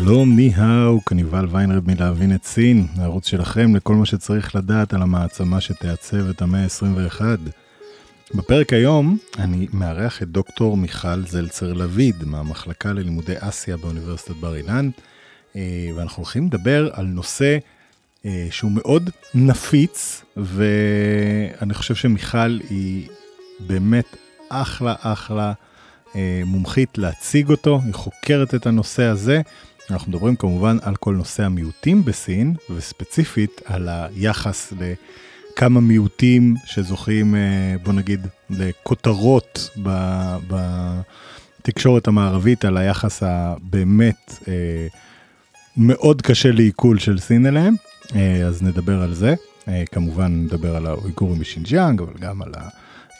שלום, ניהאו, קניבל ויינרד מלהבין את סין, הערוץ שלכם לכל מה שצריך לדעת על המעצמה שתעצב את המאה ה-21. בפרק היום אני מארח את דוקטור מיכל זלצר לויד מהמחלקה ללימודי אסיה באוניברסיטת בר אילן, אה, ואנחנו הולכים לדבר על נושא אה, שהוא מאוד נפיץ, ואני חושב שמיכל היא באמת אחלה אחלה אה, מומחית להציג אותו, היא חוקרת את הנושא הזה. אנחנו מדברים כמובן על כל נושא המיעוטים בסין, וספציפית על היחס לכמה מיעוטים שזוכים, אה, בוא נגיד, לכותרות בתקשורת המערבית, על היחס הבאמת אה, מאוד קשה לעיכול של סין אליהם, אה, אז נדבר על זה. כמובן נדבר על האויגורים בשינג'יאנג, אבל גם על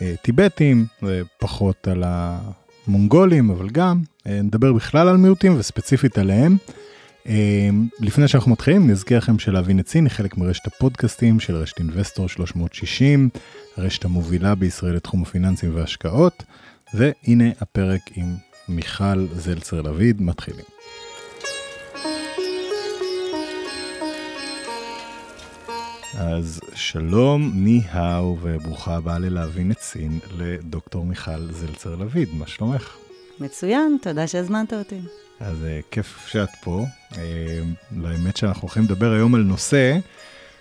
הטיבטים, ופחות על המונגולים, אבל גם נדבר בכלל על מיעוטים וספציפית עליהם. לפני שאנחנו מתחילים, נזכיר לכם שלהבין היא חלק מרשת הפודקאסטים של רשת אינבסטור 360, הרשת המובילה בישראל לתחום הפיננסים וההשקעות, והנה הפרק עם מיכל זלצר לויד, מתחילים. אז שלום, ניהאו וברוכה הבאה ללהבין את סין לדוקטור מיכל זלצר לויד, מה שלומך? מצוין, תודה שהזמנת אותי. אז uh, כיף שאת פה. Uh, לאמת שאנחנו הולכים לדבר היום על נושא,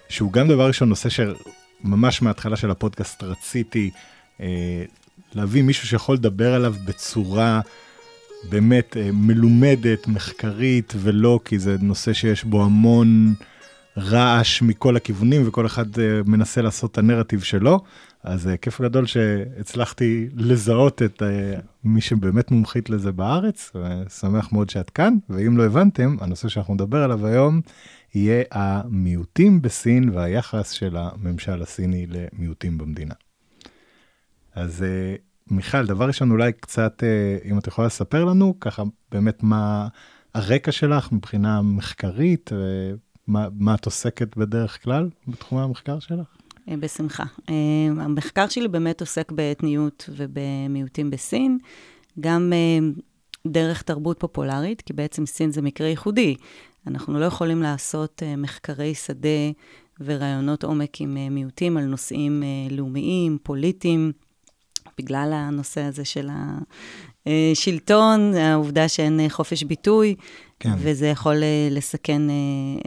שהוא גם דבר ראשון נושא שממש מההתחלה של הפודקאסט רציתי uh, להביא מישהו שיכול לדבר עליו בצורה באמת uh, מלומדת, מחקרית, ולא כי זה נושא שיש בו המון רעש מכל הכיוונים וכל אחד uh, מנסה לעשות את הנרטיב שלו. אז uh, כיף גדול שהצלחתי לזהות את uh, מי שבאמת מומחית לזה בארץ, ושמח מאוד שאת כאן, ואם לא הבנתם, הנושא שאנחנו נדבר עליו היום יהיה המיעוטים בסין והיחס של הממשל הסיני למיעוטים במדינה. אז מיכל, דבר ראשון אולי קצת, אם את יכולה לספר לנו, ככה באמת מה הרקע שלך מבחינה מחקרית, ומה את עוסקת בדרך כלל בתחומי המחקר שלך? אה, בשמחה. אה, המחקר שלי באמת עוסק באתניות ובמיעוטים בסין, גם אה, דרך תרבות פופולרית, כי בעצם סין זה מקרה ייחודי. אנחנו לא יכולים לעשות מחקרי שדה ורעיונות עומק עם מיעוטים על נושאים לאומיים, פוליטיים, בגלל הנושא הזה של השלטון, העובדה שאין חופש ביטוי, כן. וזה יכול לסכן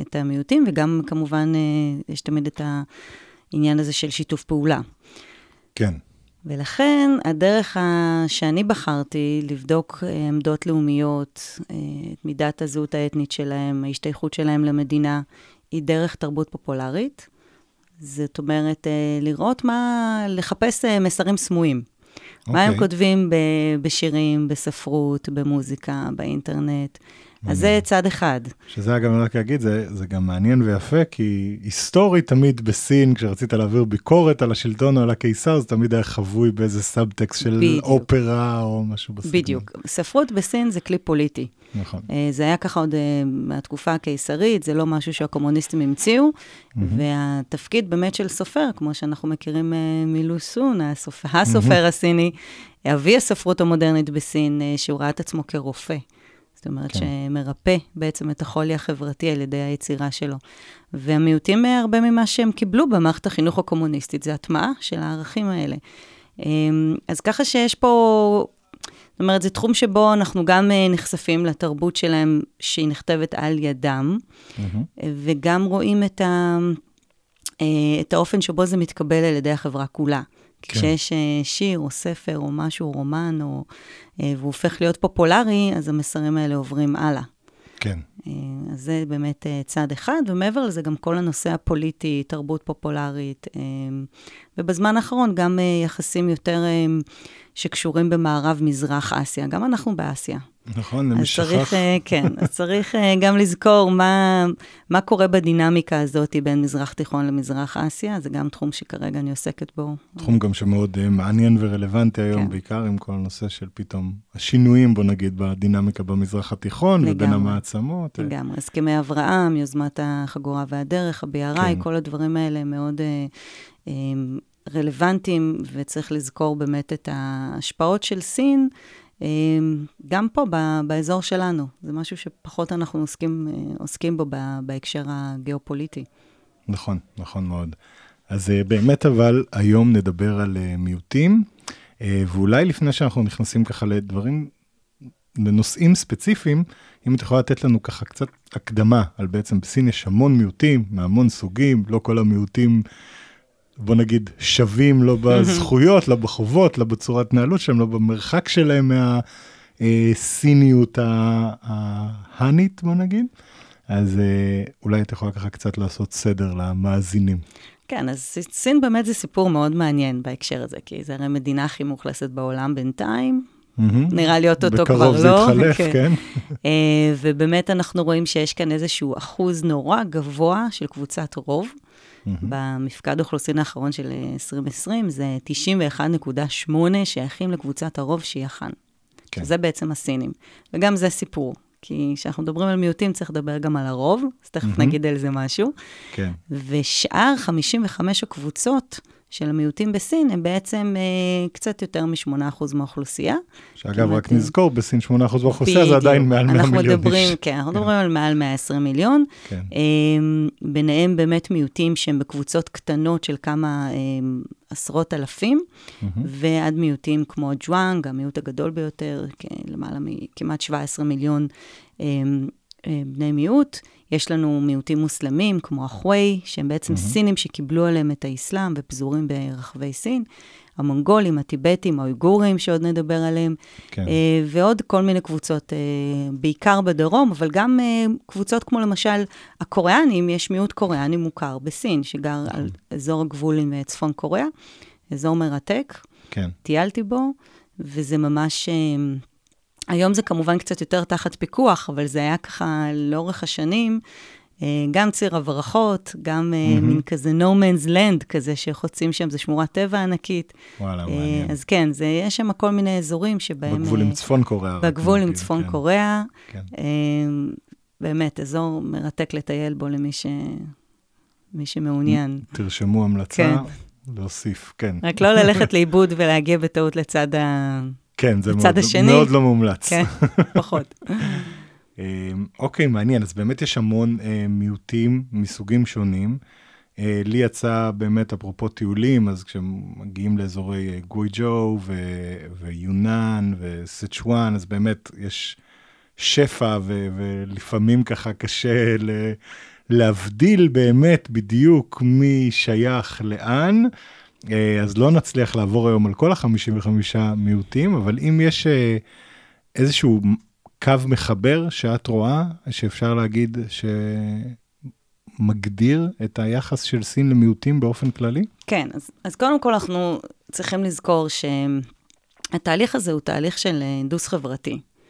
את המיעוטים, וגם כמובן יש תמיד את. העניין הזה של שיתוף פעולה. כן. ולכן הדרך שאני בחרתי לבדוק אה, עמדות לאומיות, אה, את מידת הזהות האתנית שלהם, ההשתייכות שלהם למדינה, היא דרך תרבות פופולרית. זאת אומרת, אה, לראות מה, לחפש מסרים סמויים. מה הם אוקיי. כותבים בשירים, בספרות, במוזיקה, באינטרנט. אז זה צד אחד. שזה אגב, אני רק אגיד, זה, זה גם מעניין ויפה, כי היסטורית תמיד בסין, כשרצית להעביר ביקורת על השלטון או על הקיסר, זה תמיד היה חבוי באיזה סאבטקסט של בדיוק. אופרה או משהו בסגנון. בדיוק. ספרות בסין זה כלי פוליטי. נכון. אה, זה היה ככה עוד אה, מהתקופה הקיסרית, זה לא משהו שהקומוניסטים המציאו, mm-hmm. והתפקיד באמת של סופר, כמו שאנחנו מכירים אה, מלוסון, הסופר, הסופר mm-hmm. הסיני, אבי הספרות המודרנית בסין, שהוא ראה את עצמו כרופא. זאת אומרת, כן. שמרפא בעצם את החולי החברתי על ידי היצירה שלו. והמיעוטים, אה, הרבה ממה שהם קיבלו במערכת החינוך הקומוניסטית, זה הטמעה של הערכים האלה. אמ, אז ככה שיש פה, זאת אומרת, זה תחום שבו אנחנו גם אה, נחשפים לתרבות שלהם, שהיא נכתבת על ידם, mm-hmm. וגם רואים את, ה, אה, את האופן שבו זה מתקבל על ידי החברה כולה. כן. כשיש uh, שיר או ספר או משהו, רומן, או, uh, והוא הופך להיות פופולרי, אז המסרים האלה עוברים הלאה. כן. Uh, אז זה באמת צעד אחד, ומעבר לזה גם כל הנושא הפוליטי, תרבות פופולרית, ובזמן האחרון גם יחסים יותר שקשורים במערב-מזרח אסיה, גם אנחנו באסיה. נכון, למי אז צריך, שכח. אה, כן, אז צריך אה, גם לזכור מה, מה קורה בדינמיקה הזאת בין מזרח תיכון למזרח אסיה, זה גם תחום שכרגע אני עוסקת בו. תחום גם שמאוד אה, מעניין ורלוונטי היום, כן. בעיקר עם כל הנושא של פתאום השינויים, בוא נגיד, בדינמיקה במזרח התיכון ובין לגמרי. המעצמות. אה, לגמרי, הסכמי אברהם, יוזמת החגורה והדרך, ה-BRI, כן. כל הדברים האלה מאוד רלוונטיים, וצריך לזכור באמת את ההשפעות של סין, גם פה, באזור שלנו. זה משהו שפחות אנחנו עוסקים, אה, עוסקים בו בהקשר הגיאופוליטי. נכון, נכון מאוד. אז אה, באמת אבל היום נדבר על אה, מיעוטים, ואולי לפני שאנחנו נכנסים ככה לדברים, לנושאים ספציפיים, אם את יכולה לתת לנו ככה קצת הקדמה על בעצם בסין יש המון מיעוטים, מהמון סוגים, לא כל המיעוטים, בוא נגיד, שווים לא בזכויות, לא בחובות, לא בצורת התנהלות שלהם, לא במרחק שלהם מהסיניות ההאנית, בוא נגיד. אז אה, אולי את יכולה ככה קצת לעשות סדר למאזינים. כן, אז סין באמת זה סיפור מאוד מעניין בהקשר הזה, כי זה הרי מדינה הכי מאוכלסת בעולם בינתיים. מהמם. נראה לי אוטוטו כבר בקרוב זה לא. יתחלף, כן. כן? אה, ובאמת אנחנו רואים שיש כאן איזשהו אחוז נורא גבוה של קבוצת רוב. במפקד האוכלוסין האחרון של אה, 2020 זה 91.8 שייכים לקבוצת הרוב שהיא החאן. כן. זה בעצם הסינים. וגם זה סיפור, כי כשאנחנו מדברים על מיעוטים צריך לדבר גם על הרוב, אז תכף נגיד על זה משהו. כן. ושאר 55 הקבוצות של המיעוטים בסין הם בעצם אה, קצת יותר מ-8% מהאוכלוסייה. שאגב, רק נזכור, בסין 8% באוכלוסייה זה. עדיין מעל 100 אנחנו מיליון מדברים, איש. כן, אנחנו מדברים על מעל 120 מיליון. כן. אמ, ביניהם באמת מיעוטים שהם בקבוצות קטנות של כמה אמ, עשרות אלפים, ועד מיעוטים כמו ג'ואנג, המיעוט הגדול ביותר, כן, למעלה מכמעט 17 מיליון אמ, אה, בני מיעוט. יש לנו מיעוטים מוסלמים, כמו החווי, שהם בעצם סינים שקיבלו עליהם את האסלאם ופזורים ברחבי סין. המונגולים, הטיבטים, האויגורים, שעוד נדבר עליהם, כן. אה, ועוד כל מיני קבוצות, אה, בעיקר בדרום, אבל גם אה, קבוצות כמו למשל הקוריאנים, יש מיעוט קוריאני מוכר בסין, שגר על אזור הגבול עם צפון קוריאה, אזור מרתק, כן. טיילתי בו, וזה ממש... היום זה כמובן קצת יותר תחת פיקוח, אבל זה היה ככה לאורך השנים, אה, גם ציר הברחות, גם mm-hmm. מין כזה no man's land כזה שחוצים שם, זה שמורת טבע ענקית. וואלה, אה, מעניין. אז כן, זה, יש שם כל מיני אזורים שבהם... בגבול עם צפון קוריאה. בגבול עם צפון כן. קוריאה. כן. באמת, אזור מרתק לטייל בו למי ש... מי שמעוניין. תרשמו המלצה, כן. להוסיף, כן. רק לא ללכת לאיבוד ולהגיע בטעות לצד ה... כן, זה מאוד- השני. מאוד לא מומלץ. כן, פחות. אה, אוקיי, מעניין. אז באמת יש המון אה, מיעוטים מסוגים שונים. אה, לי יצא באמת, אפרופו טיולים, אז כשמגיעים לאזורי אה, גויג'ו ו- ויונן וסצ'ואן, אז באמת יש שפע, ו- ולפעמים ככה קשה ל- להבדיל באמת בדיוק מי שייך לאן. אה, אז לא נצליח לעבור היום על כל ה-55 מיעוטים, אבל אם יש אה, איזשהו קו מחבר שאת רואה, שאפשר להגיד שמגדיר את היחס של סין למיעוטים באופן כללי? כן, אז, אז קודם כל אנחנו צריכים לזכור שהתהליך הזה הוא תהליך של אה,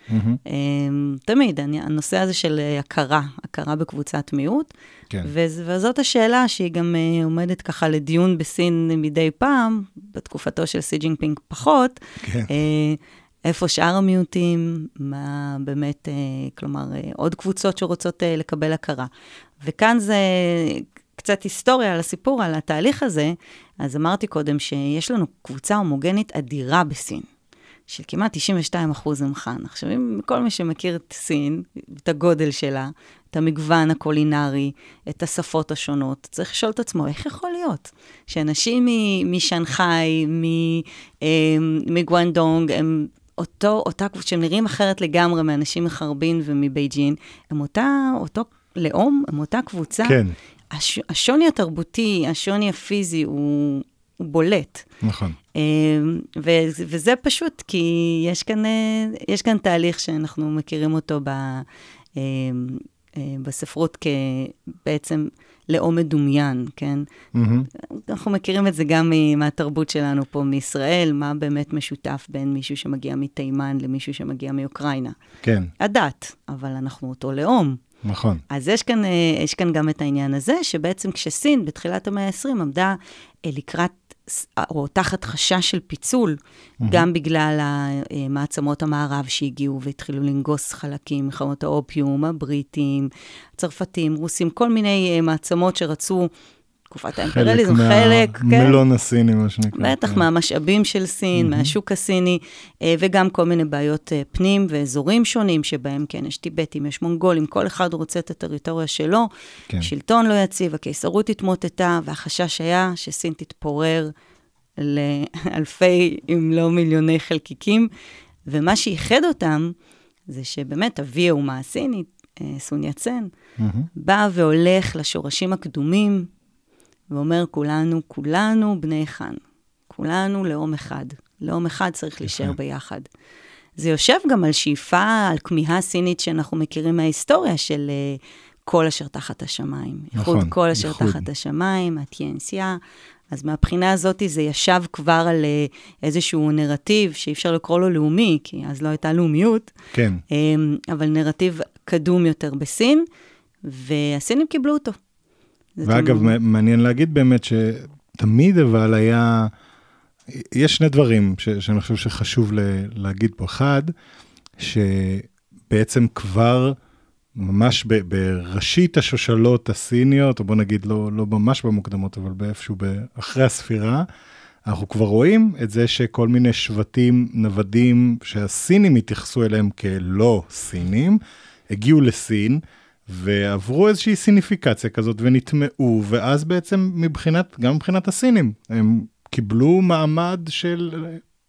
חברתי. אמ, תמיד, אני, הנושא הזה של אה, הכרה, הכרה בקבוצת מיעוט, כן. וז, וזאת השאלה שהיא גם אה, עומדת ככה לדיון בסין מדי פעם, בתקופתו של סי ג'ינפינג פחות, כן. אה, איפה שאר המיעוטים, מה באמת, כלומר, עוד קבוצות שרוצות לקבל הכרה. וכאן זה קצת היסטוריה על הסיפור, על התהליך הזה. אז אמרתי קודם שיש לנו קבוצה הומוגנית אדירה בסין. של כמעט 92 אחוז חאן. עכשיו, אם כל מי שמכיר את סין, את הגודל שלה, את המגוון הקולינרי, את השפות השונות, צריך לשאול את עצמו, איך יכול להיות שאנשים משנגחאי, אמ, מגואנדונג, הם אותו, אותה קבוצה, שהם נראים אחרת לגמרי מאנשים מחרבין ומבייג'ין, הם אותה, אותו לאום, הם אותה קבוצה. כן, הש, השוני התרבותי, השוני הפיזי, הוא, הוא בולט. נכון. אמ, ו- וזה פשוט כי יש כאן, אה, יש כאן תהליך שאנחנו מכירים אותו ב, אמ, אה, בספרות כבעצם לאום מדומיין, כן? מהמם. אנחנו מכירים את זה גם מהתרבות שלנו פה מישראל, מה באמת משותף בין מישהו שמגיע מתימן למישהו שמגיע מאוקראינה. כן, הדת, אבל אנחנו אותו לאום. נכון. אז יש כאן, אה, יש כאן גם את העניין הזה, שבעצם כשסין בתחילת המאה ה-20 עמדה לקראת, או תחת חשש של פיצול, גם בגלל המעצמות המערב שהגיעו והתחילו לנגוס חלקים, מלחמות האופיום, הבריטים, הצרפתים, רוסים, כל מיני אה, מעצמות שרצו, תקופת האימפריאליזם, חלק, כן. מהמלון הסיני, מה שנקרא. בטח, כן. מהמשאבים של סין, מהשוק הסיני, אה, וגם כל מיני בעיות אה, פנים ואזורים שונים, שבהם כן, יש טיבטים, יש מונגולים, כל אחד רוצה את הטריטוריה שלו, כן. שלטון לא יציב, הקיסרות התמוטטה, והחשש היה שסין תתפורר לאלפי, אם לא מיליוני חלקיקים, ומה שאיחד אותם, זה שבאמת אבי האומה הסינית, אה, סון יצן, מהמם. בא והולך לשורשים הקדומים, ואומר, כולנו, כולנו בני חאן. כולנו לאום אחד. לאום אחד צריך להישאר ביחד. זה יושב גם על שאיפה, על כמיהה סינית שאנחנו מכירים מההיסטוריה של uh, כל אשר תחת השמיים. נכון, איחוד כל אשר איחוד. תחת השמיים, הטיאנסיה. אז מהבחינה הזאת זה ישב כבר על uh, איזשהו נרטיב שאי אפשר לקרוא לו לאומי, כי אז לא הייתה לאומיות, כן, אמ, אבל נרטיב קדום יותר בסין, והסינים קיבלו אותו. ואגב, מ- מעניין להגיד באמת שתמיד אבל היה, יש שני דברים ש, שאני חושב שחשוב ל, להגיד פה. אחד, שבעצם כבר ממש ב, בראשית השושלות הסיניות, או בוא נגיד לא, לא ממש במוקדמות, אבל באיפשהו אחרי הספירה, אנחנו כבר רואים את זה שכל מיני שבטים נוודים שהסינים התייחסו אליהם כלא סינים, הגיעו לסין ועברו איזושהי סיניפיקציה כזאת ונטמעו, ואז בעצם מבחינת, גם מבחינת הסינים, הם קיבלו מעמד של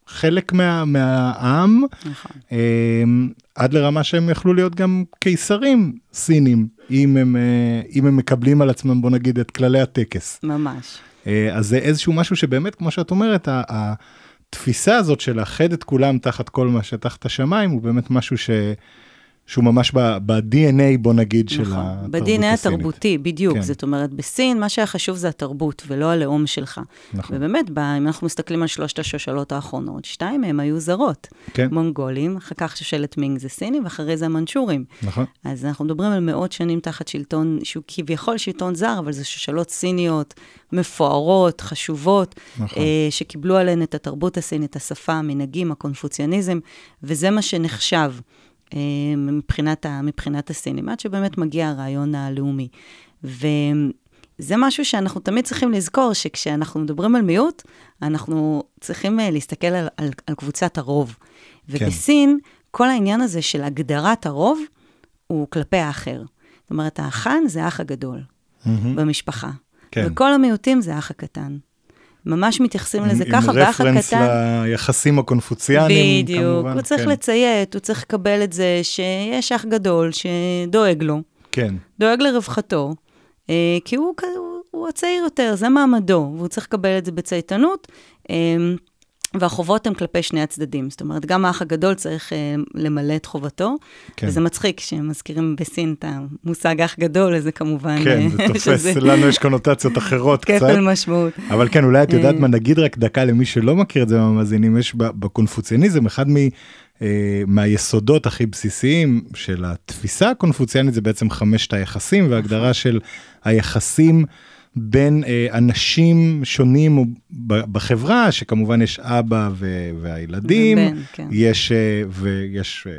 חלק מה, מהעם, נכון. אמ, עד לרמה שהם יכלו להיות גם קיסרים סינים, אם הם, אה, אם הם מקבלים על עצמם, בוא נגיד, את כללי הטקס. ממש. אה, אז זה איזשהו משהו שבאמת, כמו שאת אומרת, התפיסה הזאת של לאחד את כולם תחת כל מה שתחת השמיים, הוא באמת משהו ש... שהוא ממש ב-DNA, בוא נגיד, של נכון. התרבות ב-DNA הסינית. התרבותי, בדיוק. כן. זאת אומרת, בסין, מה שהיה חשוב זה התרבות, ולא הלאום שלך. נכון. ובאמת, ב- אם אנחנו מסתכלים על שלושת השושלות האחרונות, שתיים מהן היו זרות. כן, מונגולים, אחר כך שושלת מינג זה סינים, ואחרי זה המנצ'ורים. נכון. אז אנחנו מדברים על מאות שנים תחת שלטון, שהוא כביכול שלטון זר, אבל זה שושלות סיניות מפוארות, חשובות, נכון. אה, שקיבלו עליהן את התרבות הסינית, השפה, המנהגים, הקונפוציאניזם, וזה מה שנחשב מבחינת, ה, מבחינת הסינים, עד שבאמת מגיע הרעיון הלאומי. וזה משהו שאנחנו תמיד צריכים לזכור, שכשאנחנו מדברים על מיעוט, אנחנו צריכים אה, להסתכל על, על, על קבוצת הרוב. כן. ובסין, כל העניין הזה של הגדרת הרוב, הוא כלפי האחר. זאת אומרת, האחן זה האח הגדול מהמם. במשפחה. כן. וכל המיעוטים זה האח הקטן. ממש מתייחסים לזה עם- ככה, והאח עם רפרנס הקטן... ליחסים הקונפוציאניים, בדיוק, כמובן. הוא צריך כן. לציית, הוא צריך לקבל את זה שיש אח גדול שדואג לו, כן, דואג לרווחתו, אה, כי הוא, הוא, הוא הצעיר יותר, זה מעמדו, והוא צריך לקבל את זה בצייתנות. והחובות הן כלפי שני הצדדים. זאת אומרת, גם האח הגדול צריך אה, למלא את חובתו, כן. וזה מצחיק כשמזכירים בסין את המושג אח גדול, אז זה כמובן... כן, אה, זה תופס, שזה לנו יש קונוטציות אחרות קצת. כפל משמעות. אבל כן, אולי את יודעת אה. מה, נגיד רק דקה למי שלא מכיר את זה מהמאזינים, יש בקונפוציאניזם, אחד מ... אה, מהיסודות הכי בסיסיים של התפיסה הקונפוציאנית זה בעצם חמשת היחסים והגדרה של היחסים בין אה, אנשים שונים בחברה, שכמובן יש אבא ו- והילדים, ובן, כן. יש, אה, ויש אה,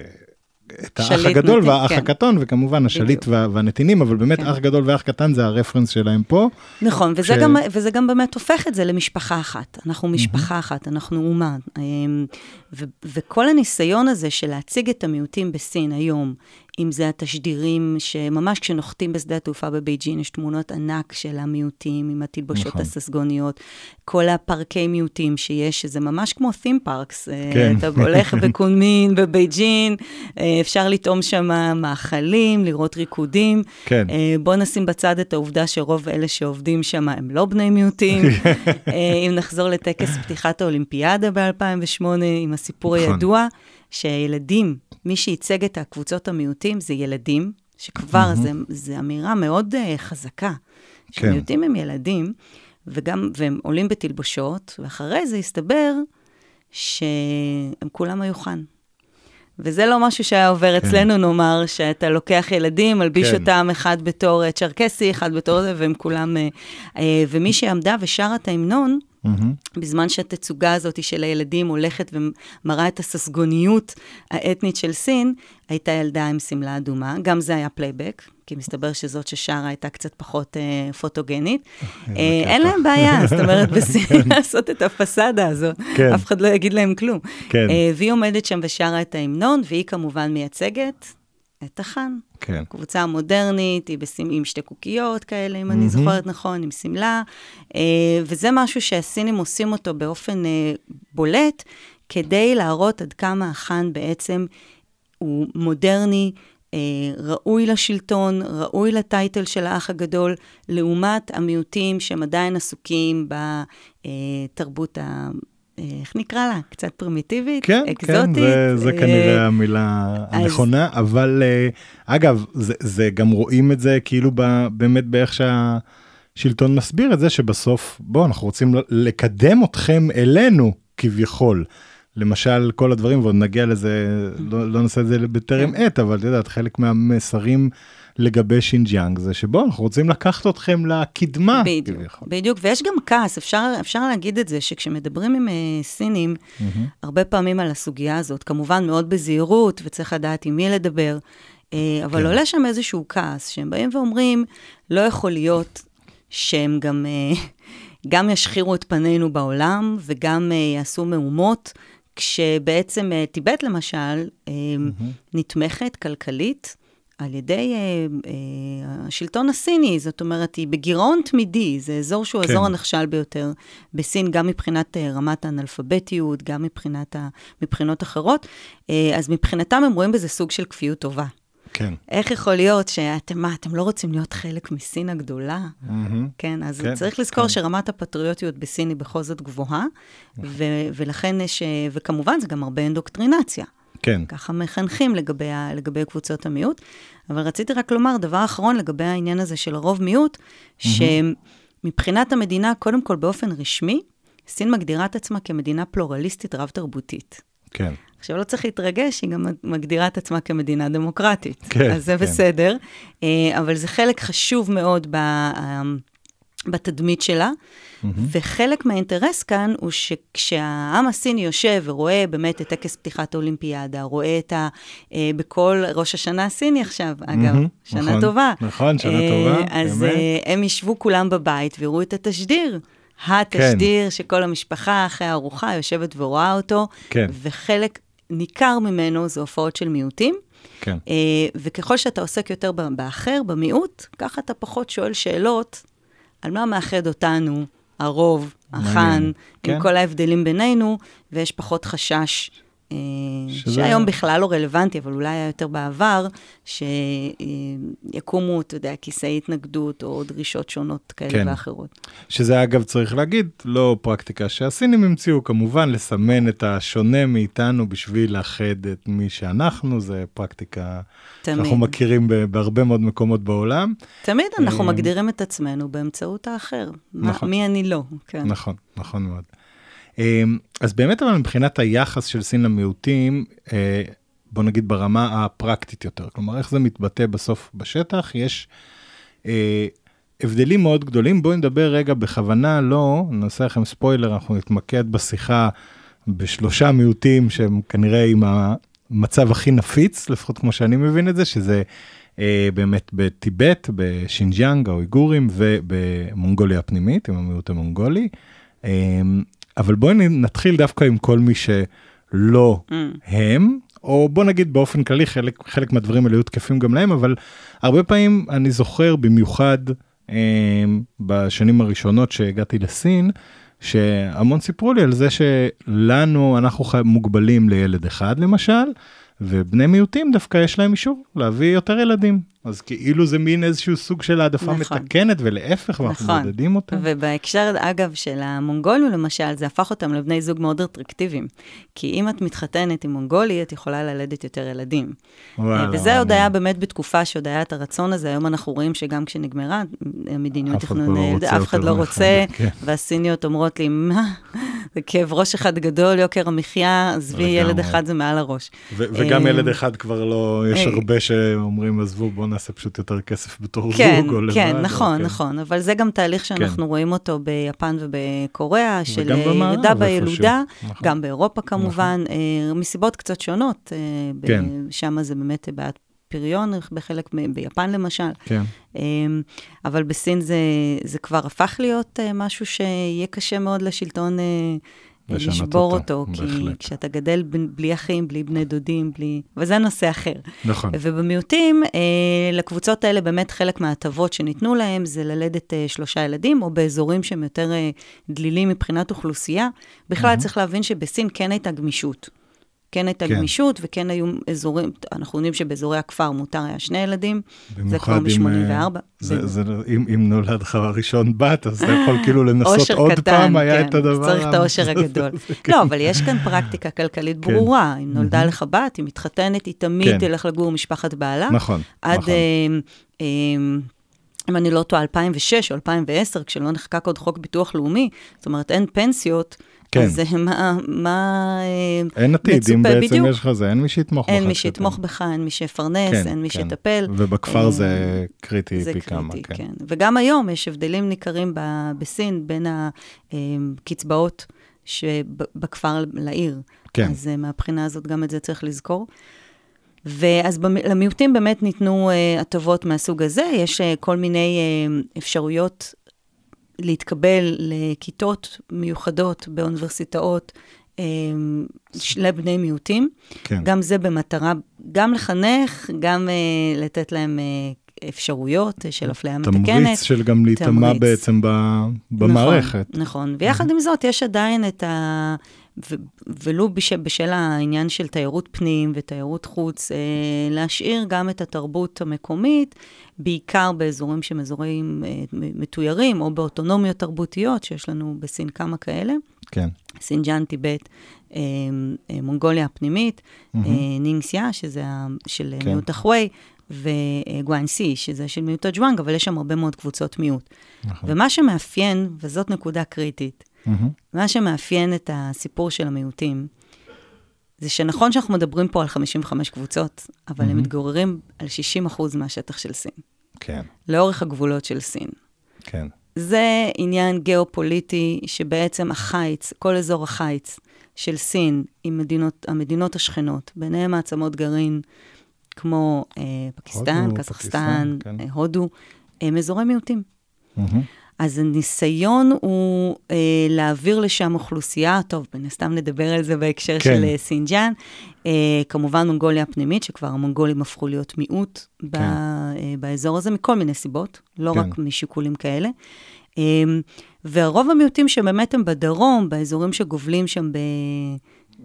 את האח הגדול נתין, והאח כן. הקטן, וכמובן השליט. וה- והנתינים, אבל באמת כן. אח גדול ואח קטן זה הרפרנס שלהם פה. נכון, וזה, ש- גם, וזה גם באמת הופך את זה למשפחה אחת. אנחנו משפחה אחת, אנחנו אומה. אמ, ו, וכל הניסיון הזה של להציג את המיעוטים בסין היום, אם זה התשדירים, שממש כשנוחתים בשדה התעופה בבייג'ין, יש תמונות ענק של המיעוטים עם התלבושות נכון. הססגוניות, כל הפארקי מיעוטים שיש, שזה ממש כמו theme parks. אה, כן. אתה הולך בקונמין, בבייג'ין, אה, אפשר לטעום שם מאכלים, לראות ריקודים. כן. אה, בוא נשים בצד את העובדה שרוב אלה שעובדים שם הם לא בני מיעוטים. אם נחזור לטקס פתיחת האולימפיאדה ב-2008, עם הסיפור נכון. הידוע, שהילדים, מי שייצג את הקבוצות המיעוטים זה ילדים, שכבר זה, זה אמירה מאוד uh, חזקה. כן. שמיעוטים הם ילדים, וגם, והם עולים בתלבושות, ואחרי זה הסתבר שהם כולם היו חאן. וזה לא משהו שהיה עובר כן. אצלנו, נאמר, שאתה לוקח ילדים, מלביש כן. אותם אחד בתור אה, צ'רקסי, אחד בתור זה, והם כולם... אה, אה, ומי שעמדה ושרה את ההמנון, מהמם. בזמן שהתצוגה הזאת של הילדים הולכת ומראה את הססגוניות האתנית של סין, הייתה ילדה עם שמלה אדומה. גם זה היה פלייבק, כי מסתבר שזאת ששרה הייתה קצת פחות אה, פוטוגנית. אה, אין להם בעיה, זאת אומרת, בסין לעשות את הפסאדה הזאת. כן. אף אחד לא יגיד להם כלום. כן. אה, והיא עומדת שם ושרה את ההמנון, והיא כמובן מייצגת את החאן. כן. קבוצה מודרנית, היא בשים, עם שתי קוקיות כאלה, אם אני מהמם. זוכרת נכון, עם שמלה, אה, וזה משהו שהסינים עושים אותו באופן אה, בולט, כדי להראות עד כמה החאן בעצם הוא מודרני, אה, ראוי לשלטון, ראוי לטייטל של האח הגדול, לעומת המיעוטים שהם עדיין עסוקים בתרבות איך נקרא לה? קצת פרימיטיבית? כן, אקזוטית? כן, זה, זה אה, כנראה המילה אז- הנכונה, אבל אה, אגב, זה, זה גם רואים את זה כאילו ב, באמת באיך שהשלטון מסביר את זה, שבסוף, בואו, אנחנו רוצים לקדם אתכם אלינו, כביכול. למשל, כל הדברים, ועוד נגיע לזה, לא, לא נעשה את זה בטרם כן. עת, אבל את יודעת, חלק מהמסרים לגבי שינג'יאנג זה שבואו, אנחנו רוצים לקחת אתכם לקדמה, בדיוק. בדיוק, ויש גם כעס, אפשר, אפשר להגיד את זה, שכשמדברים עם אה, סינים, מהמם. הרבה פעמים על הסוגיה הזאת, כמובן מאוד בזהירות, וצריך לדעת עם מי לדבר, אה, אבל כן. עולה שם איזשהו כעס, שהם באים ואומרים, לא יכול להיות שהם גם, uh, גם ישחירו את פנינו בעולם, וגם uh, יעשו מהומות, כשבעצם uh, טיבט למשל, uh, נתמכת כלכלית. על ידי אה, אה, השלטון הסיני, זאת אומרת, היא בגירעון תמידי, זה אזור שהוא כן. האזור הנחשל ביותר בסין, גם מבחינת אה, רמת האנאלפביתיות, גם מבחינת ה, מבחינות אחרות. אה, אז מבחינתם הם רואים בזה סוג של כפיות טובה. כן. איך יכול להיות שאתם, מה, אתם לא רוצים להיות חלק מסין הגדולה? מהמם. כן, אז כן, כן, צריך לזכור כן. כן. שרמת הפטריוטיות בסין היא בכל זאת גבוהה, ו- ולכן יש, אה, וכמובן זה גם הרבה אינדוקטרינציה. כן. ככה מחנכים לגבי, ה, לגבי קבוצות המיעוט. אבל רציתי רק לומר דבר אחרון לגבי העניין הזה של הרוב מיעוט, שמבחינת המדינה, קודם כל באופן רשמי, סין מגדירה את עצמה כמדינה פלורליסטית רב-תרבותית. כן. עכשיו, לא צריך להתרגש, היא גם מגדירה את עצמה כמדינה דמוקרטית. כן, אז זה כן. בסדר, אה, אבל זה חלק חשוב מאוד ב, אה, בתדמית שלה, וחלק מהאינטרס כאן הוא שכשהעם הסיני יושב ורואה באמת את טקס פתיחת האולימפיאדה, רואה את ה... אה, בכל ראש השנה הסיני עכשיו, אגב, מהמם, שנה נכון, טובה. נכון, שנה אה, טובה, אז באמת. אה, הם ישבו כולם בבית ויראו את התשדיר. התשדיר כן. שכל המשפחה אחרי הארוחה יושבת ורואה אותו, כן. וחלק ניכר ממנו זה הופעות של מיעוטים. כן. אה, וככל שאתה עוסק יותר באחר, במיעוט, ככה אתה פחות שואל שאלות על מה מאחד אותנו, הרוב, החאן. עם כן. כל ההבדלים בינינו, ויש פחות חשש. שזה- שהיום בכלל לא רלוונטי, אבל אולי היה יותר בעבר, שיקומו, אתה יודע, כיסאי התנגדות או דרישות שונות כאלה כן. ואחרות. שזה אגב צריך להגיד לא פרקטיקה שהסינים המציאו כמובן לסמן את השונה מאיתנו בשביל לאחד את מי שאנחנו זה פרקטיקה תמיד. שאנחנו מכירים בהרבה מאוד מקומות בעולם תמיד אנחנו אה, מגדירים את עצמנו באמצעות האחר. מה- נכון. מי אני לא, כן. נכון נכון מאוד. אמ, אז באמת אבל מבחינת היחס של סין למיעוטים אה, בוא נגיד ברמה הפרקטית יותר כלומר איך זה מתבטא בסוף בשטח יש. אה, הבדלים מאוד גדולים בואי נדבר רגע בכוונה לא נעשה לכם ספוילר אנחנו נתמקד בשיחה בשלושה מיעוטים שהם כנראה עם המצב הכי נפיץ לפחות כמו שאני מבין את זה שזה אה, באמת בטיבט בשינג'יאנג האויגורים ובמונגוליה הפנימית עם המיעוט המונגולי. אה, אבל בואי נתחיל דווקא עם כל מי שלא ממ. הם, או בוא נגיד באופן כללי חלק, חלק מהדברים האלה היו תקפים גם להם, אבל הרבה פעמים אני זוכר במיוחד אה, בשנים הראשונות שהגעתי לסין, שהמון סיפרו לי על זה שלנו, אנחנו מוגבלים לילד אחד למשל, ובני מיעוטים דווקא יש להם אישור להביא יותר ילדים. אז כאילו זה מין איזשהו סוג של העדפה נכון. מתקנת, ולהפך, ואנחנו נכון. מעודדים אותם. ובהקשר, אגב, של המונגולים למשל, זה הפך אותם לבני זוג מאוד אטרקטיביים. כי אם את מתחתנת עם מונגולי, את יכולה ללדת יותר ילדים. וואלה, וזה עוד וואלה. היה באמת בתקופה שעוד היה את הרצון הזה, היום אנחנו רואים שגם כשנגמרה מדיניות אף אחד לא רוצה אף אחד לא רוצה, כן. והסיניות אומרות לי, מה, זה כאב ראש אחד גדול, יוקר המחיה, עזבי, ילד. אחד זה מעל הראש. וגם אה, ילד אחד כבר לא, יש אה, הרבה שאומרים, עזבו, בואו נעשה פשוט יותר כסף בתור כן, זוג או לבד. כן, נכון, כן. נכון, אבל זה גם תהליך שאנחנו רואים אותו ביפן ובקוריאה, של אה, ירידה. בילודה, נכון. גם באירופה כמובן, אה, מסיבות קצת שונות, אה, כן. שם זה באמת בעיית פריון, בחלק, ביפן למשל, כן, אבל בסין זה, זה כבר הפך להיות משהו שיהיה קשה מאוד לשלטון לשבור אותו, אותו, כי בהחלט. כשאתה גדל ב- בלי אחים, בלי בני דודים, בלי... וזה נושא אחר. נכון. ובמיעוטים, אה, לקבוצות האלה באמת חלק מההטבות שניתנו להם זה ללדת אה, שלושה ילדים, או באזורים שהם יותר אה, דלילים מבחינת אוכלוסייה. בכלל, צריך להבין שבסין כן הייתה גמישות. כן הייתה כן. גמישות, וכן היו אזורים, אנחנו יודעים שבאזורי הכפר מותר היה שני ילדים, זה כבר אם, מ-84. אה, זה, זה, אם, אם נולד לך ראשון בת, אז אתה יכול כאילו לנסות עוד קטן, פעם, היה כן, את הדבר... צריך את האושר הגדול. לא, אבל יש כאן פרקטיקה כלכלית כן. ברורה. אם נולדה לך בת, היא מתחתנת, היא תמיד כן. תלך לגור עם משפחת בעלה. נכון, עד, נכון. אה, אה, אם אני לא טועה, 2006 או 2010, כשלא נחקק עוד חוק ביטוח לאומי, זאת אומרת, אין פנסיות, כן. אז אה, מה... מה אה, אין עתיד, אם בעצם בדיוק. יש לך זה, אין מי שיתמוך בך. אין מי שיתמוך בך, אין מי שיפרנס, כן, אין מי כן. שיטפל. ובכפר אה, זה קריטי זה פי כמה, קריטי, כן. כן. וגם היום יש הבדלים ניכרים ב- בסין בין הקצבאות שבכפר לעיר. כן. אז מהבחינה הזאת גם את זה צריך לזכור. ואז במ- למיעוטים באמת ניתנו הטבות מהסוג הזה, יש כל מיני אפשרויות להתקבל לכיתות מיוחדות באוניברסיטאות אה, לבני מיעוטים. כן. גם זה במטרה, גם לחנך, גם אה, לתת להם אה, אפשרויות אה, של אפליה מתקנת. תמריץ של גם להיטמע. בעצם ב- במערכת. נכון, נכון. ויחד עם זאת, יש עדיין את ה... ו- ולו בש... בשל העניין של תיירות פנים ותיירות חוץ, אה, להשאיר גם את התרבות המקומית, בעיקר באזורים שהם אזורים אה, מתוירים, או באוטונומיות תרבותיות, שיש לנו בסין כמה כאלה. כן. סינג'אן, טיבט, אה, אה, מונגוליה הפנימית, אה, נינגסיה, שזה ה- של כן. כן. מיעוט החווי, וגואנסי, שזה של מיעוט הג'ואנג, אבל יש שם הרבה מאוד קבוצות מיעוט. נכון. ומה שמאפיין, וזאת נקודה קריטית, מהמם. מה שמאפיין את הסיפור של המיעוטים, זה שנכון שאנחנו מדברים פה על 55 קבוצות, אבל הם מתגוררים על 60% מהשטח של סין, כן, לאורך הגבולות של סין. כן. זה עניין גיאופוליטי שבעצם החיץ, כל אזור החיץ של סין עם מדינות, המדינות השכנות, ביניהם מעצמות גרעין כמו אה, פקיסטן, הודו, קזחסטן, פקיסטן, כן. אה, הודו, הם אזורי מיעוטים. מהמם. אז הניסיון הוא אה, להעביר לשם אוכלוסייה, טוב, מן הסתם נדבר על זה בהקשר כן. של אה, סינג'אן, אה, כמובן מונגוליה הפנימית, שכבר המונגולים הפכו להיות מיעוט ב, כן. אה, באזור הזה, מכל מיני סיבות, לא כן. רק משיקולים כאלה. אה, ורוב המיעוטים שבאמת הם בדרום, באזורים שגובלים שם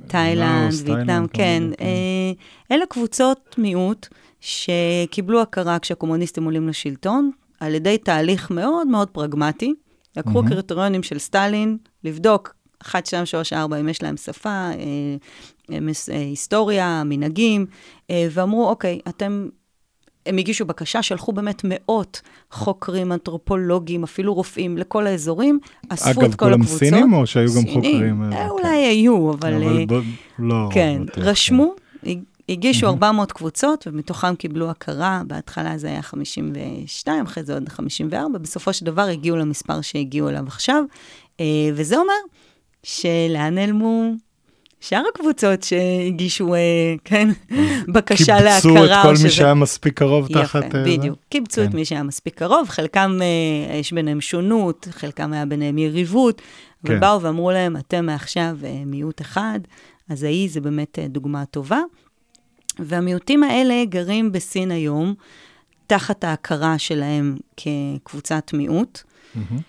בתאילנד, לאוס, וייטנאם, תאילנד, כן, כן. אה, אלה קבוצות מיעוט שקיבלו הכרה כשהקומוניסטים עולים לשלטון, על ידי תהליך מאוד מאוד פרגמטי. לקחו מהמם. קריטריונים של סטלין, לבדוק 1, 2, 3, 4, אם יש להם שפה, אה, אה, אה, היסטוריה, מנהגים, אה, ואמרו, אוקיי, אתם... הם הגישו בקשה, שלחו באמת מאות חוקרים, אנתרופולוגים, אפילו רופאים, לכל האזורים, אספו אגב, את כל כולם הקבוצות. סינים או שהיו גם סינים, חוקרים? אה, אה, אולי כן. היו, אבל... אה, אבל ב- לא... כן, בטוח, רשמו, הג- הגישו 400 קבוצות, ומתוכם קיבלו הכרה, בהתחלה זה היה 52, אחרי זה עוד 54, בסופו של דבר הגיעו למספר שהגיעו אליו עכשיו, אה, וזה אומר שלאן נעלמו שאר הקבוצות שהגישו, אה, כן, בקשה להכרה. קיבצו את כל שזה- מי שהיה מספיק קרוב יפה, תחת... אה, בדיוק. קיבצו כן. את מי שהיה מספיק קרוב, חלקם, יש ביניהם שונות, חלקם היה ביניהם יריבות, כן. באו ואמרו להם, אתם מעכשיו מיעוט אחד, אז ההיא זה באמת דוגמה טובה. והמיעוטים האלה גרים בסין היום, תחת ההכרה שלהם כקבוצת מיעוט. מהמם.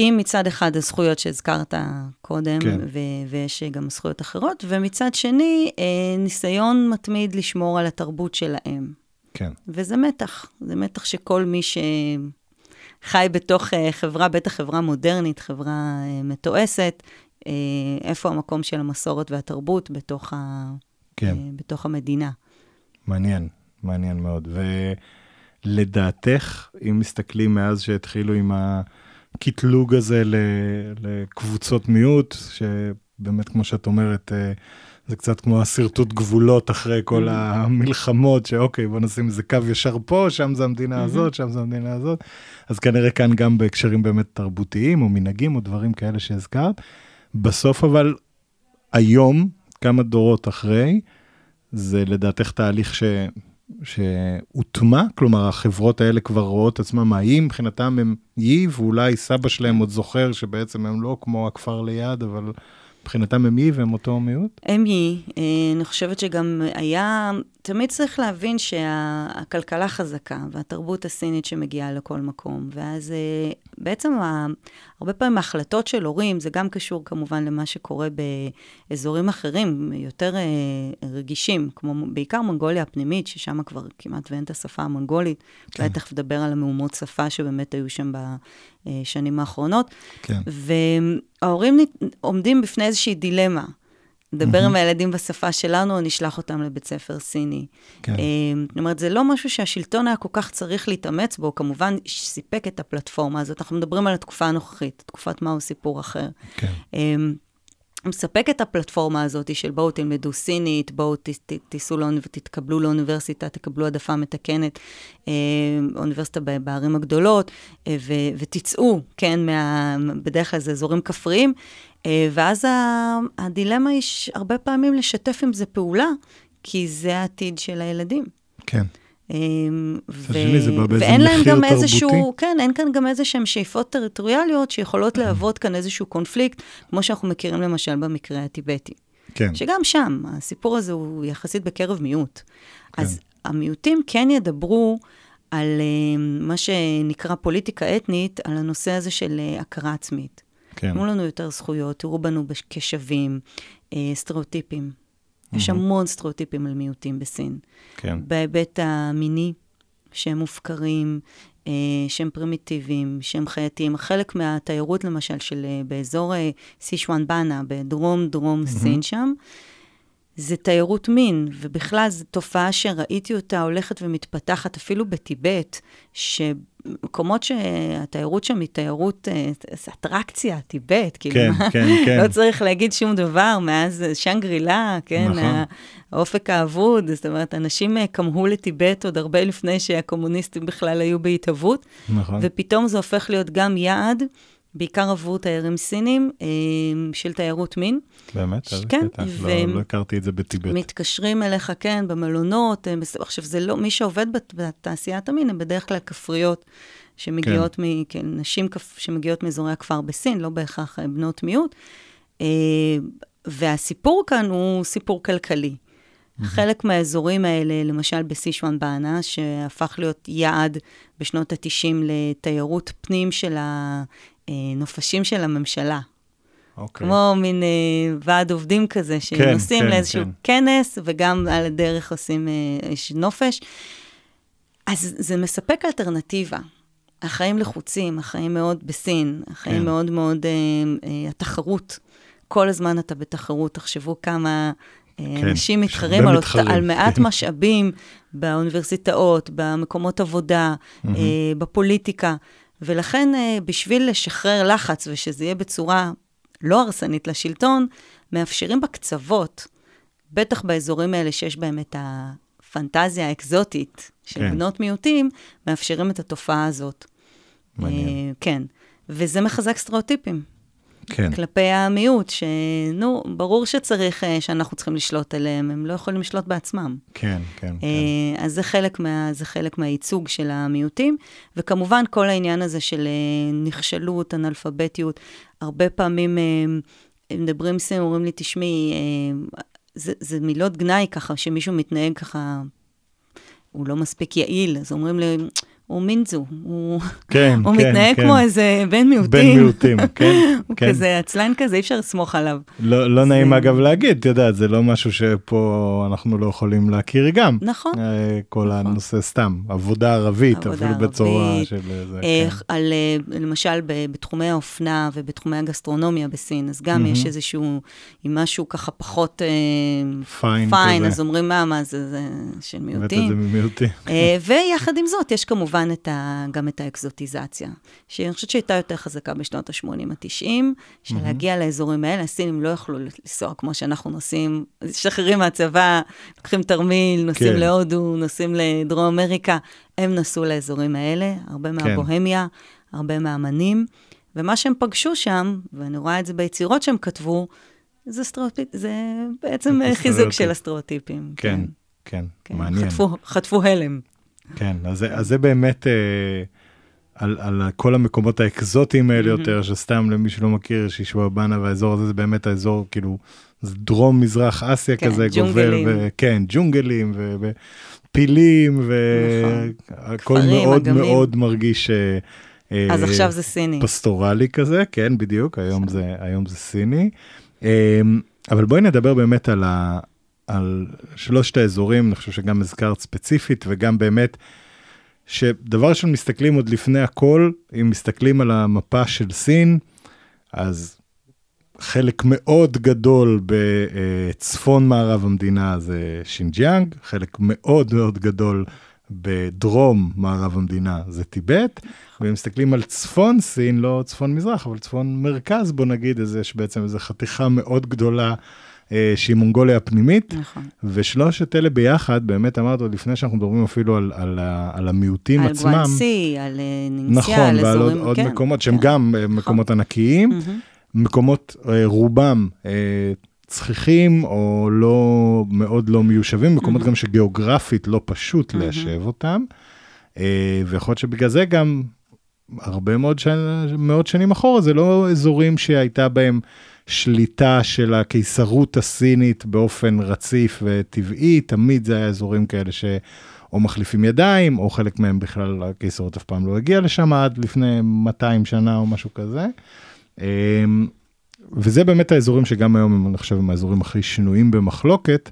עם מצד אחד הזכויות שהזכרת קודם, כן. ו- ויש גם זכויות אחרות, ומצד שני, אה, ניסיון מתמיד לשמור על התרבות שלהם. כן. וזה מתח, זה מתח שכל מי שחי בתוך אה, חברה, בטח חברה מודרנית, חברה אה, מתועשת, אה, איפה המקום של המסורת והתרבות בתוך, ה, כן. אה, בתוך המדינה. מעניין, מעניין מאוד. ולדעתך, אם מסתכלים מאז שהתחילו עם הקטלוג הזה לקבוצות מיעוט, שבאמת, כמו שאת אומרת, אה, זה קצת כמו השרטוט גבולות אחרי כל המלחמות, שאוקיי, בוא נשים איזה קו ישר פה, שם זה המדינה הזאת, שם זה המדינה הזאת. אז כנראה כאן גם בהקשרים באמת תרבותיים, או מנהגים, או דברים כאלה שהזכרת. בסוף אבל, היום, כמה דורות אחרי, זה לדעתך תהליך ש... שהוטמע? כלומר, החברות האלה כבר רואות עצמם, האם מבחינתם הם אי, ואולי סבא שלהם עוד זוכר שבעצם הם לא כמו הכפר ליד, אבל מבחינתם הם אי והם אותו מיעוט? הם היא, אה, אני חושבת שגם היה, תמיד צריך להבין שהכלכלה חזקה, והתרבות הסינית שמגיעה לכל מקום, ואז אה, בעצם ה- הרבה פעמים ההחלטות של הורים, זה גם קשור כמובן למה שקורה באזורים אחרים, יותר אה, רגישים, כמו בעיקר מונגוליה הפנימית, ששם כבר כמעט ואין את השפה המונגולית. כן. אולי תכף נדבר על המהומות שפה שבאמת היו שם בשנים האחרונות. כן. וההורים עומדים בפני איזושהי דילמה. נדבר עם הילדים בשפה שלנו, או נשלח אותם לבית ספר סיני. כן. אה, זאת אומרת, זה לא משהו שהשלטון היה כל כך צריך להתאמץ בו, כמובן סיפק את הפלטפורמה הזאת. אנחנו מדברים על התקופה הנוכחית, תקופת מה הוא סיפור אחר. כן. מספק את הפלטפורמה הזאת של בואו תלמדו סינית, בואו תיסעו לאוניברסיטה, תתקבלו לאוניברסיטה, תקבלו העדפה מתקנת, אה, אוניברסיטה בערים הגדולות, אה, ותצאו, כן, מה, בדרך כלל זה אזורים כפריים, אה, ואז הדילמה היא הרבה פעמים לשתף עם זה פעולה, כי זה העתיד של הילדים. כן. אמ, באיזה ואין להם גם תרבותי. איזשהו, כן, אין כאן גם איזה שהן שאיפות טריטוריאליות שיכולות להוות כאן איזשהו קונפליקט, כמו שאנחנו מכירים למשל במקרה הטיבטי. כן. שגם שם, הסיפור הזה הוא יחסית בקרב מיעוט. כן. אז המיעוטים כן ידברו על אה, מה שנקרא פוליטיקה אתנית, על הנושא הזה של אה, הכרה עצמית. כן. תנו לנו יותר זכויות, תראו בנו כשווים, אה, סטריאוטיפים. יש המון סטריאוטיפים על מיעוטים בסין. כן. בהיבט המיני, שהם מופקרים, אה, שהם פרימיטיביים, שהם חייתיים. חלק מהתיירות, למשל, של אה, באזור אה, סישואן באנה, בדרום-דרום סין שם, זה תיירות מין, ובכלל זו תופעה שראיתי אותה הולכת ומתפתחת אפילו בטיבט, שמקומות שהתיירות שם היא תיירות, אה, זה אטרקציה, טיבט, כאילו, כן, מה? כן, כן. לא צריך להגיד שום דבר, מאז שנגרילה, כן, נכון. האופק האבוד, זאת אומרת, אנשים אה, כמהו לטיבט עוד הרבה לפני שהקומוניסטים בכלל היו בהתהוות, נכון. ופתאום זה הופך להיות גם יעד, בעיקר עבור תיירים סינים, אה, של תיירות מין. באמת? איזה כן, קטע. ו- לא- לא הכרתי את זה בטיבט. מתקשרים אליך, כן, במלונות. הם בס- עכשיו, זה לא, מי שעובד בת- בתעשיית המין הם בדרך כלל כפריות שמגיעות כן. מ... כן, נשים כפ, שמגיעות מאזורי הכפר בסין, לא בהכרח אה, בנות מיעוט. אה, והסיפור כאן הוא סיפור כלכלי. חלק מהאזורים האלה, למשל בסישואן באנה, שהפך להיות יעד בשנות ה-90 לתיירות פנים של הנופשים של הממשלה. אוקיי. כמו מין אה, ועד עובדים כזה, שנוסעים כן, לאיזשהו כן. כנס, וגם על הדרך עושים אה, נופש. אז זה מספק אלטרנטיבה. החיים לחוצים, החיים מאוד בסין, החיים כן. מאוד מאוד, אה, אה, התחרות. כל הזמן אתה בתחרות, תחשבו כמה אה, כן, אנשים מתחרים על, מתחרים, על מעט כן. משאבים באוניברסיטאות, במקומות עבודה, אה, בפוליטיקה, ולכן אה, בשביל לשחרר לחץ ושזה יהיה בצורה לא הרסנית לשלטון, מאפשרים בקצוות, בטח באזורים האלה שיש בהם את הפנטזיה האקזוטית של כן. בנות מיעוטים, מאפשרים את התופעה הזאת. מעניין. אה, כן, וזה מחזק סטריאוטיפים. כן. כלפי המיעוט, שנו, ברור שצריך, אה, שאנחנו צריכים לשלוט עליהם, הם לא יכולים לשלוט בעצמם. כן, כן, כן. אה, אז זה חלק, מה, זה חלק מהייצוג של המיעוטים, וכמובן כל העניין הזה של אה, נכשלות, אנאלפביתיות, הרבה פעמים מדברים סין, אומרים לי, תשמעי, זה, זה מילות גנאי ככה, שמישהו מתנהג ככה, הוא לא מספיק יעיל, אז אומרים לי, הוא מינזו, הוא, כן, הוא כן, מתנהג כן. כמו איזה בן מיעוטים. בן מיעוטים, כן, הוא כן. כזה עצלן כזה, אי אפשר לסמוך עליו. לא, לא נעים זה- אגב להגיד, את יודעת, זה לא משהו שפה אנחנו לא יכולים להכיר גם. נכון. אה, כל נכון. הנושא סתם, עבודה ערבית, עבודה אפילו בצורה ערבית, של זה, אה, כן. על, אה, למשל, בתחומי האופנה ובתחומי הגסטרונומיה בסין, אז גם יש איזשהו, עם משהו ככה פחות פיין פיין. אז אומרים, מה, מה זה, זה של מיעוטים. ויחד עם זאת, יש כמובן את ה, גם את האקזוטיזציה, שאני חושבת שהייתה יותר חזקה בשנות ה-80 ה-90, שלהגיע לאזורים האלה, הסינים לא יכלו לנסוע כמו שאנחנו נוסעים, משתחררים מהצבא, לוקחים תרמיל, נוסעים כן. להודו, נוסעים לדרום אמריקה, הם נסעו לאזורים האלה, הרבה כן. מהבוהמיה, הרבה מהאמנים, ומה שהם פגשו שם, ואני רואה את זה ביצירות שהם כתבו, זה סטריאוטיפ, זה בעצם אה, חיזוק. של הסטריאוטיפים. כן, כן, כן, מעניין. חטפו, חטפו הלם. כן, אז אז זה באמת אה, על, על כל המקומות האקזוטיים האלה יותר, שסתם למי שלא מכיר, שישוע בנה והאזור הזה, זה באמת האזור, כאילו, זה דרום מזרח אסיה כן, כזה, גובל, ג'ונגלים. ו, כן, ג'ונגלים ופילים, נכון. והכל כפרים, מאוד אגמים. מאוד מרגיש אה, אה, אז עכשיו זה סיני. פסטורלי כזה, כן, בדיוק, היום זה, היום זה סיני. אה, אבל בואי נדבר באמת על, ה, על שלושת האזורים, אני חושב שגם הזכרת ספציפית, וגם באמת, שדבר ראשון מסתכלים עוד לפני הכל, אם מסתכלים על המפה של סין, אז חלק מאוד גדול בצפון מערב המדינה זה שינג'יאנג, חלק מאוד מאוד גדול בדרום מערב המדינה זה טיבט, ואם מסתכלים על צפון סין, לא צפון מזרח, אבל צפון מרכז, בוא נגיד, אז יש בעצם איזו חתיכה מאוד גדולה שהיא מונגוליה הפנימית, נכון. ושלושת אלה ביחד, באמת אמרת עוד לפני שאנחנו מדברים אפילו על, על, על המיעוטים על עצמם. גואנסי, על אה, נינגסיה, נכון, על ועל עוד, אזורים, עוד כן, מקומות שהם כן. גם אה, מקומות ענקיים, מהמם. מקומות אה, רובם אה, צחיחים או לא, מאוד לא מיושבים, מקומות גם שגיאוגרפית לא פשוט ליישב אותם, אה, ויכול להיות שבגלל זה גם הרבה מאוד, שנים, מאוד שנים אחורה, זה לא אזורים שהייתה בהם שליטה של הקיסרות הסינית באופן רציף וטבעי, תמיד זה היה אזורים כאלה ש... או מחליפים ידיים, או חלק מהם בכלל הקיסרות אף פעם לא הגיע לשם עד לפני 200 שנה או משהו כזה. אמ, וזה באמת האזורים שגם היום הם, אני חושב, הם האזורים הכי שנויים במחלוקת,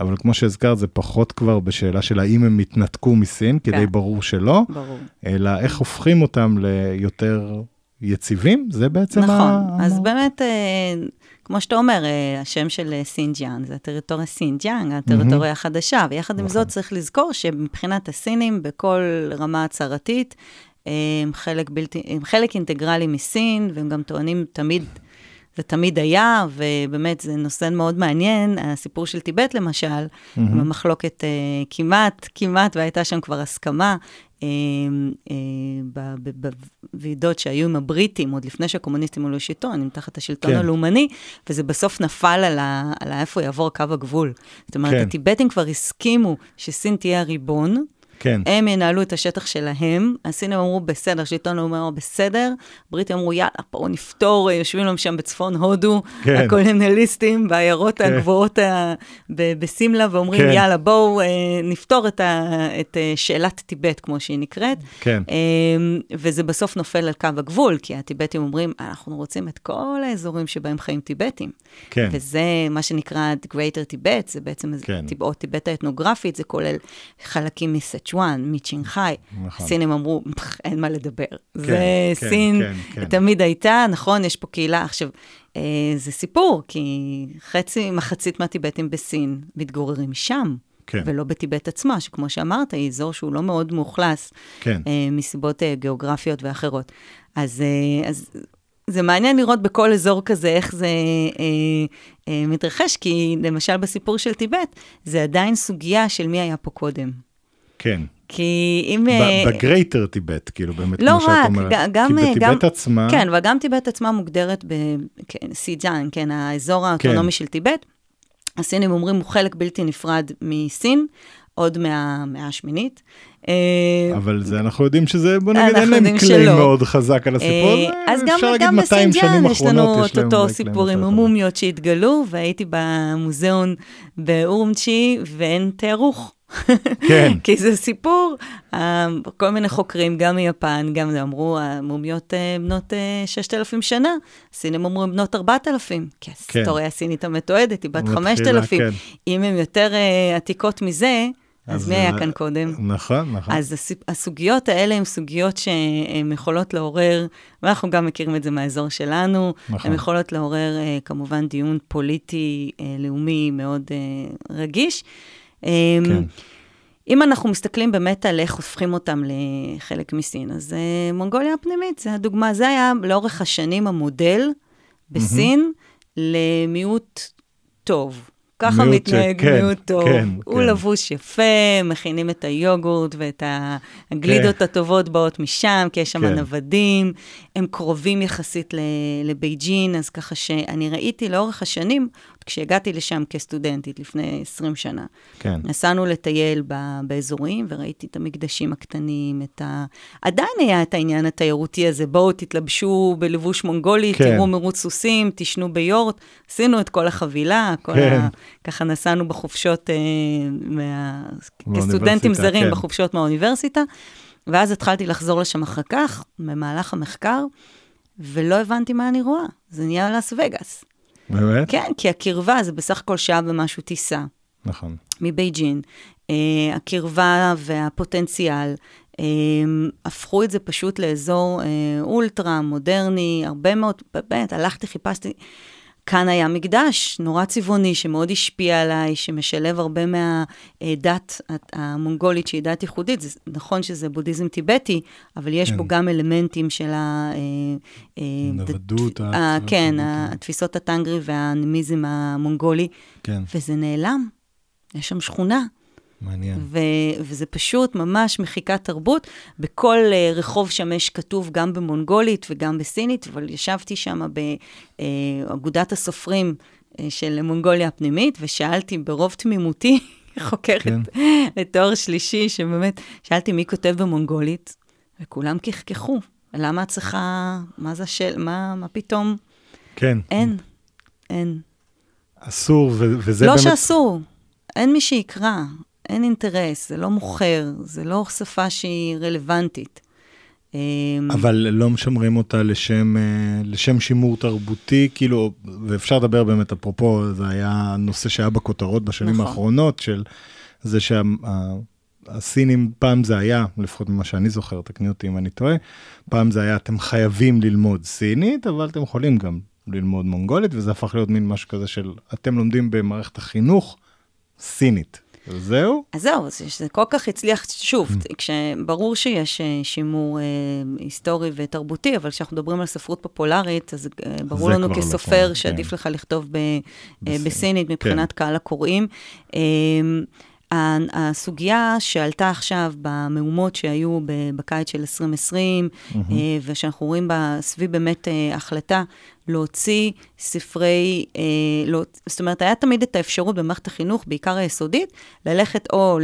אבל כמו שהזכרת, זה פחות כבר בשאלה של האם הם התנתקו מסין, כי כן. די ברור שלא, ברור. אלא איך הופכים אותם ליותר יציבים, זה בעצם ה... נכון, אז באמת, אה, כמו שאתה אומר, אה, השם של אה, סינג'יאן, זה הטריטוריה סינג'יאנג, הטריטוריה החדשה, ויחד עם נכון. זאת צריך לזכור שמבחינת הסינים, בכל רמה הצהרתית, אה, הם חלק בלתי, הם חלק אינטגרלי מסין, והם גם טוענים תמיד, זה תמיד היה, ובאמת זה נושא מאוד מעניין, הסיפור של טיבט למשל, עם המחלוקת אה, כמעט, כמעט, והייתה שם כבר הסכמה. אה, אה, בוועידות שהיו עם הבריטים, עוד לפני שהקומוניסטים עלו לשלטון, עם תחת השלטון כן. הלאומני, וזה בסוף נפל על, ה, על איפה יעבור קו הגבול. זאת אומרת, כן. הטיבטים כבר הסכימו שסין תהיה הריבון, כן, הם ינהלו את השטח שלהם, הסינים אמרו, בסדר, השלטון הלאומי אמר, בסדר, הבריטים אמרו, יאללה, בואו נפתור, יושבים להם שם בצפון הודו, כן. הקולוניאליסטים בעיירות כן. הגבוהות ה- ב- בסימלה, ואומרים, כן. יאללה, בואו אה, נפתור את, ה- את אה, שאלת טיבט, כמו שהיא נקראת. כן, אה, וזה בסוף נופל על קו הגבול, כי הטיבטים אומרים, אנחנו רוצים את כל האזורים שבהם חיים טיבטים. כן, וזה מה שנקרא Greater Tibet, זה בעצם כן. או טיבט האתנוגרפית, זה כולל חלקים מסצ'ואן, מצ'ינגחאי. נכון. הסינים אמרו, "פח, אין מה לדבר. זה כן, סין כן, כן. תמיד הייתה, נכון, יש פה קהילה. עכשיו, אה, זה סיפור, כי חצי, מחצית מהטיבטים בסין מתגוררים שם. כן. ולא בטיבט עצמה, שכמו שאמרת, היא אזור שהוא לא מאוד מאוכלס, כן. אה, מסיבות אה, גיאוגרפיות ואחרות. אז, אה, אז זה מעניין לראות בכל אזור כזה איך זה אה, אה, מתרחש, כי למשל בסיפור של טיבט, זה עדיין סוגיה של מי היה פה קודם. כן. כי אם... אה, ב Greater Tibet, כאילו באמת, לא כמו שאת רק, אומרת. ג- גם... כי אה, גם, בטיבט עצמה, כן, אבל גם טיבט עצמה מוגדרת בסיג'אן, כן, האזור האוטונומי של טיבט. הסינים אומרים הוא חלק בלתי נפרד מסין, עוד מהמאה השמינית. אה, אבל זה אנחנו יודעים שזה, בוא נגיד, אין להם שלא. מאוד חזק על הסיפור אה, הזה, אז גם, אפשר להגיד גם 200 שנים בסינג'אן יש לנו את אותו סיפור עם המומיות שהתגלו, והייתי במוזיאון באורמצ'י, ואין תארוך. כן. כי זה סיפור, אה, כל מיני חוקרים, גם מיפן, גם אמרו, המומיות אה, בנות 6,000 שנה, הסינים אמרו, בנות 4,000, כי כן. ההיסטוריה הסינית המתועדת היא בת מתחילה, 5,000. כן. אם הן יותר אה, עתיקות מזה, אז אז, מי היה אה, כאן קודם? נכון, נכון. אז הס- הסוגיות האלה הן סוגיות שהן יכולות לעורר, ואנחנו גם מכירים את זה מהאזור שלנו, נכון. הן יכולות לעורר אה, כמובן דיון פוליטי, אה, לאומי מאוד אה, רגיש. אה, כן. אם אנחנו מסתכלים באמת על איך הופכים אותם לחלק מסין, אז אה, מונגוליה הפנימית, זה הדוגמה, זה היה לאורך השנים המודל בסין למיעוט טוב. ככה מיעוט ש- מתנהג כן, מיעוט טוב. כן, הוא כן. לבוש יפה, מכינים את היוגורט ואת הגלידות הטובות באות משם, כי יש שם כן. נוודים, הם קרובים יחסית לבייג'ין, אז ככה שאני ראיתי לאורך השנים, כשהגעתי לשם כסטודנטית לפני 20 שנה, כן. נסענו לטייל ב- באזורים, וראיתי את המקדשים הקטנים, את ה... עדיין היה את העניין התיירותי הזה, בואו תתלבשו בלבוש מונגולי, כן. תראו מרוץ סוסים, תישנו ביורט. עשינו את כל החבילה, כל כן. ה... ככה נסענו בחופשות, אה, מה... כסטודנטים זרים כן. בחופשות מהאוניברסיטה, ואז התחלתי לחזור לשם אחר כך, במהלך המחקר, ולא הבנתי מה אני רואה. זה נהיה לאס וגאס. באמת? כן, כי הקרבה זה בסך הכל שעה ומשהו טיסה. נכון. מבייג'ין, uh, הקרבה והפוטנציאל, uh, הפכו את זה פשוט לאזור uh, אולטרה, מודרני, הרבה מאוד, באמת, הלכתי, חיפשתי. כאן היה מקדש נורא צבעוני, שמאוד השפיע עליי, שמשלב הרבה מהדת המונגולית, שהיא דת ייחודית. זה נכון שזה בודהיזם טיבטי, אבל יש כן. בו גם אלמנטים של ה... אה, אה, נוודות, דת- ה- ה- כן, התפיסות הטנגרי והאנימיזם המונגולי, כן, וזה נעלם. יש שם שכונה, מעניין. ו- וזה פשוט ממש מחיקת תרבות. בכל uh, רחוב שם יש כתוב גם במונגולית וגם בסינית, אבל ישבתי שם באגודת הסופרים uh, של מונגוליה הפנימית, ושאלתי ברוב תמימותי, חוקרת כן. לתואר שלישי, שבאמת, שאלתי מי כותב במונגולית, וכולם קחקחו. למה את צריכה, מה זה השאל, מה, מה פתאום? כן. אין, אין. אסור, ו- וזה לא באמת... שאסור, אין מי שיקרא, אין אינטרס, זה לא מוכר, זה לא שפה שהיא רלוונטית. אמ, אבל לא משמרים אותה לשם, אה, לשם שימור תרבותי, כאילו, ואפשר לדבר באמת, אפרופו, זה היה נושא שהיה בכותרות בשנים נכון. האחרונות, של זה שהסינים, פעם זה היה, לפחות ממה שאני זוכר, תקני אותי אם אני טועה, פעם זה היה, אתם חייבים ללמוד סינית, אבל אתם יכולים גם ללמוד מונגולית, וזה הפך להיות מין משהו כזה של, אתם לומדים במערכת החינוך סינית. וזהו, אז זהו, זה, זה כל כך הצליח, שוב, כשברור שיש אה, שימור אה, היסטורי ותרבותי, אבל כשאנחנו מדברים על ספרות פופולרית, אז אה, ברור לנו לא כסופר פה, שעדיף כן. לך לכתוב ב, אה, בסינית, בסינית מבחינת קהל הקוראים. אה, הסוגיה שעלתה עכשיו במהומות שהיו בקיץ של 2020, אה, ושאנחנו רואים בה סביב באמת אה, החלטה להוציא ספרי, אה, לא, זאת אומרת, היה תמיד את האפשרות במערכת החינוך, בעיקר היסודית, ללכת או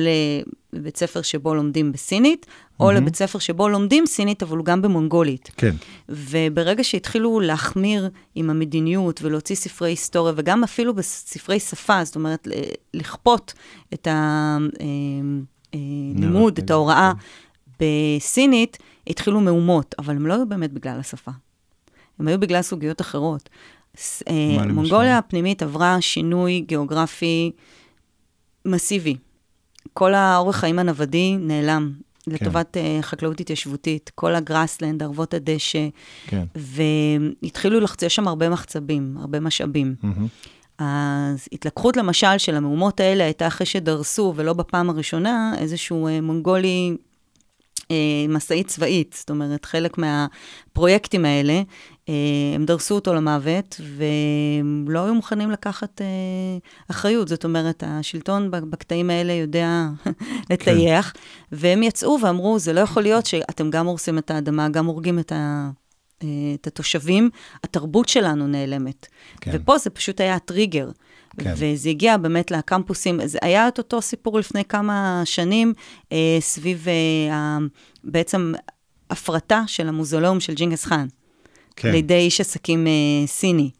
לבית ספר שבו לומדים בסינית, או לבית ספר שבו לומדים סינית, אבל גם במונגולית. כן, וברגע שהתחילו להחמיר עם המדיניות ולהוציא ספרי היסטוריה, וגם אפילו בספרי שפה, זאת אומרת, לכפות את הלימוד, את ההוראה בסינית, התחילו מהומות, אבל הם לא היו באמת בגלל השפה. הם היו בגלל סוגיות אחרות. אה? מונגוליה הפנימית עברה שינוי גיאוגרפי מסיבי. כל האורח חיים הנוודי נעלם לטובת אה, חקלאות התיישבותית, כל הגראסלנד, ערבות הדשא, כן. והתחילו לחצה שם הרבה מחצבים, הרבה משאבים. מהמם. אז התלקחות למשל של המהומות האלה הייתה אחרי שדרסו, ולא בפעם הראשונה, איזשהו אה, מונגולי משאית צבאית. זאת אומרת, חלק מהפרויקטים האלה, הם דרסו אותו למוות, והם לא היו מוכנים לקחת אה, אחריות. זאת אומרת, השלטון בקטעים האלה יודע לטייח, והם יצאו ואמרו, זה לא יכול להיות שאתם גם הורסים את האדמה, גם הורגים את ה... אה, את התושבים, התרבות שלנו נעלמת. כן. כן. ופה זה פשוט היה הטריגר. כן. כן. וזה הגיע באמת לקמפוסים, זה היה את אותו סיפור לפני כמה שנים, אה, סביב אה, בעצם הפרטה של המוזיאום של ג'ינגס חאן, כן. לידי איש עסקים אה, סיני.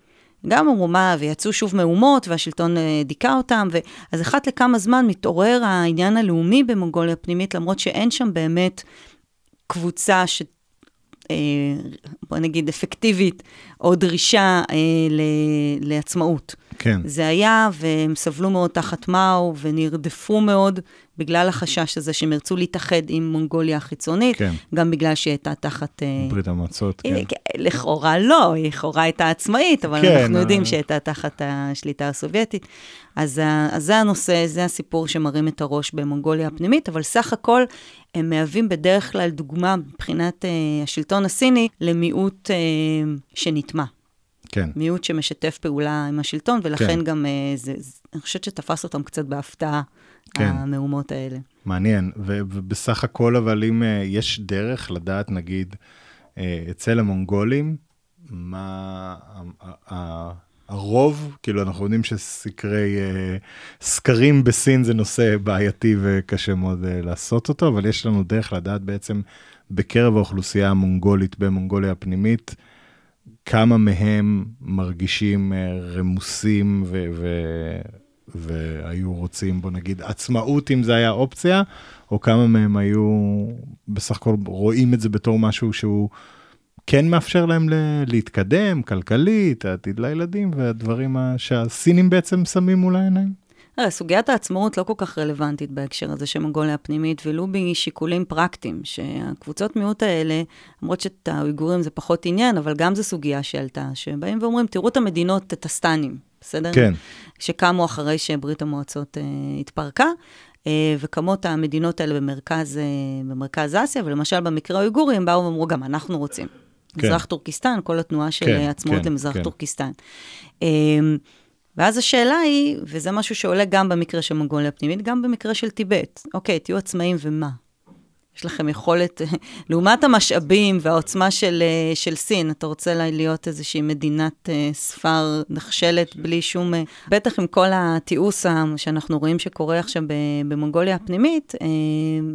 גם אמרו מה, ויצאו שוב מהומות, והשלטון אה, דיכא אותם, ו... אז אחת לכמה זמן מתעורר העניין הלאומי במונגוליה הפנימית, למרות שאין שם באמת קבוצה ש... אה, בוא נגיד אפקטיבית, או דרישה אה, ל... לעצמאות. כן. זה היה, והם סבלו מאוד תחת מאו, ונרדפו מאוד בגלל החשש הזה שהם ירצו להתאחד עם מונגוליה החיצונית, כן. גם בגלל שהיא הייתה תחת... אה, ברית המועצות, אה, כן. לכאורה לא, היא לכאורה הייתה עצמאית, אבל כן, אנחנו יודעים אה. שהיא הייתה תחת השליטה הסובייטית. אז, אז זה הנושא, זה הסיפור שמרים את הראש במונגוליה הפנימית, אבל סך הכל הם מהווים בדרך כלל דוגמה מבחינת אה, השלטון הסיני למיעוט אה, שנטמע. כן. מיעוט שמשתף פעולה עם השלטון, ולכן כן. גם, אה, זה, זה, אני חושבת שתפס אותם קצת בהפתעה, כן. המהומות האלה. מעניין, ו- ובסך הכל, אבל אם uh, יש דרך לדעת, נגיד, uh, אצל המונגולים, מה הרוב, כאילו, אנחנו יודעים שסקרי, סקרים בסין זה נושא בעייתי וקשה מאוד לעשות אותו, אבל יש לנו דרך לדעת בעצם בקרב האוכלוסייה המונגולית במונגוליה הפנימית, כמה מהם מרגישים uh, רמוסים ו- ו- והיו רוצים, בוא נגיד, עצמאות אם זה היה אופציה, או כמה מהם היו בסך הכל רואים את זה בתור משהו שהוא כן מאפשר להם ל- להתקדם כלכלית, העתיד לילדים והדברים ה- שהסינים בעצם שמים מול העיניים. תראה, סוגיית העצמאות לא כל כך רלוונטית בהקשר הזה של מונגוליה הפנימית, ולו משיקולים פרקטיים, שהקבוצות מיעוט האלה, למרות שאת האויגורים זה פחות עניין, אבל גם זו סוגיה שעלתה, שבאים ואומרים, תראו את המדינות, את הסטנים, בסדר? כן, שקמו אחרי שברית המועצות אה, התפרקה, אה, וקמות המדינות האלה במרכז, אה, במרכז אסיה, ולמשל במקרה האויגורי, הם באו ואמרו, גם אנחנו רוצים. כן. מזרח טורקיסטן, כל התנועה של כן, עצמאות כן, למזרח כן. טורקיסטן. אה, ואז השאלה היא, וזה משהו שעולה גם במקרה של מונגוליה הפנימית, גם במקרה של טיבט. אוקיי, תהיו עצמאים ומה? יש לכם יכולת, לעומת המשאבים והעוצמה של, אה, של סין, אתה רוצה לה- להיות איזושהי מדינת אה, ספר נחשלת בלי שום... אה, בטח עם כל התיעוש שאנחנו רואים שקורה עכשיו במונגוליה הפנימית,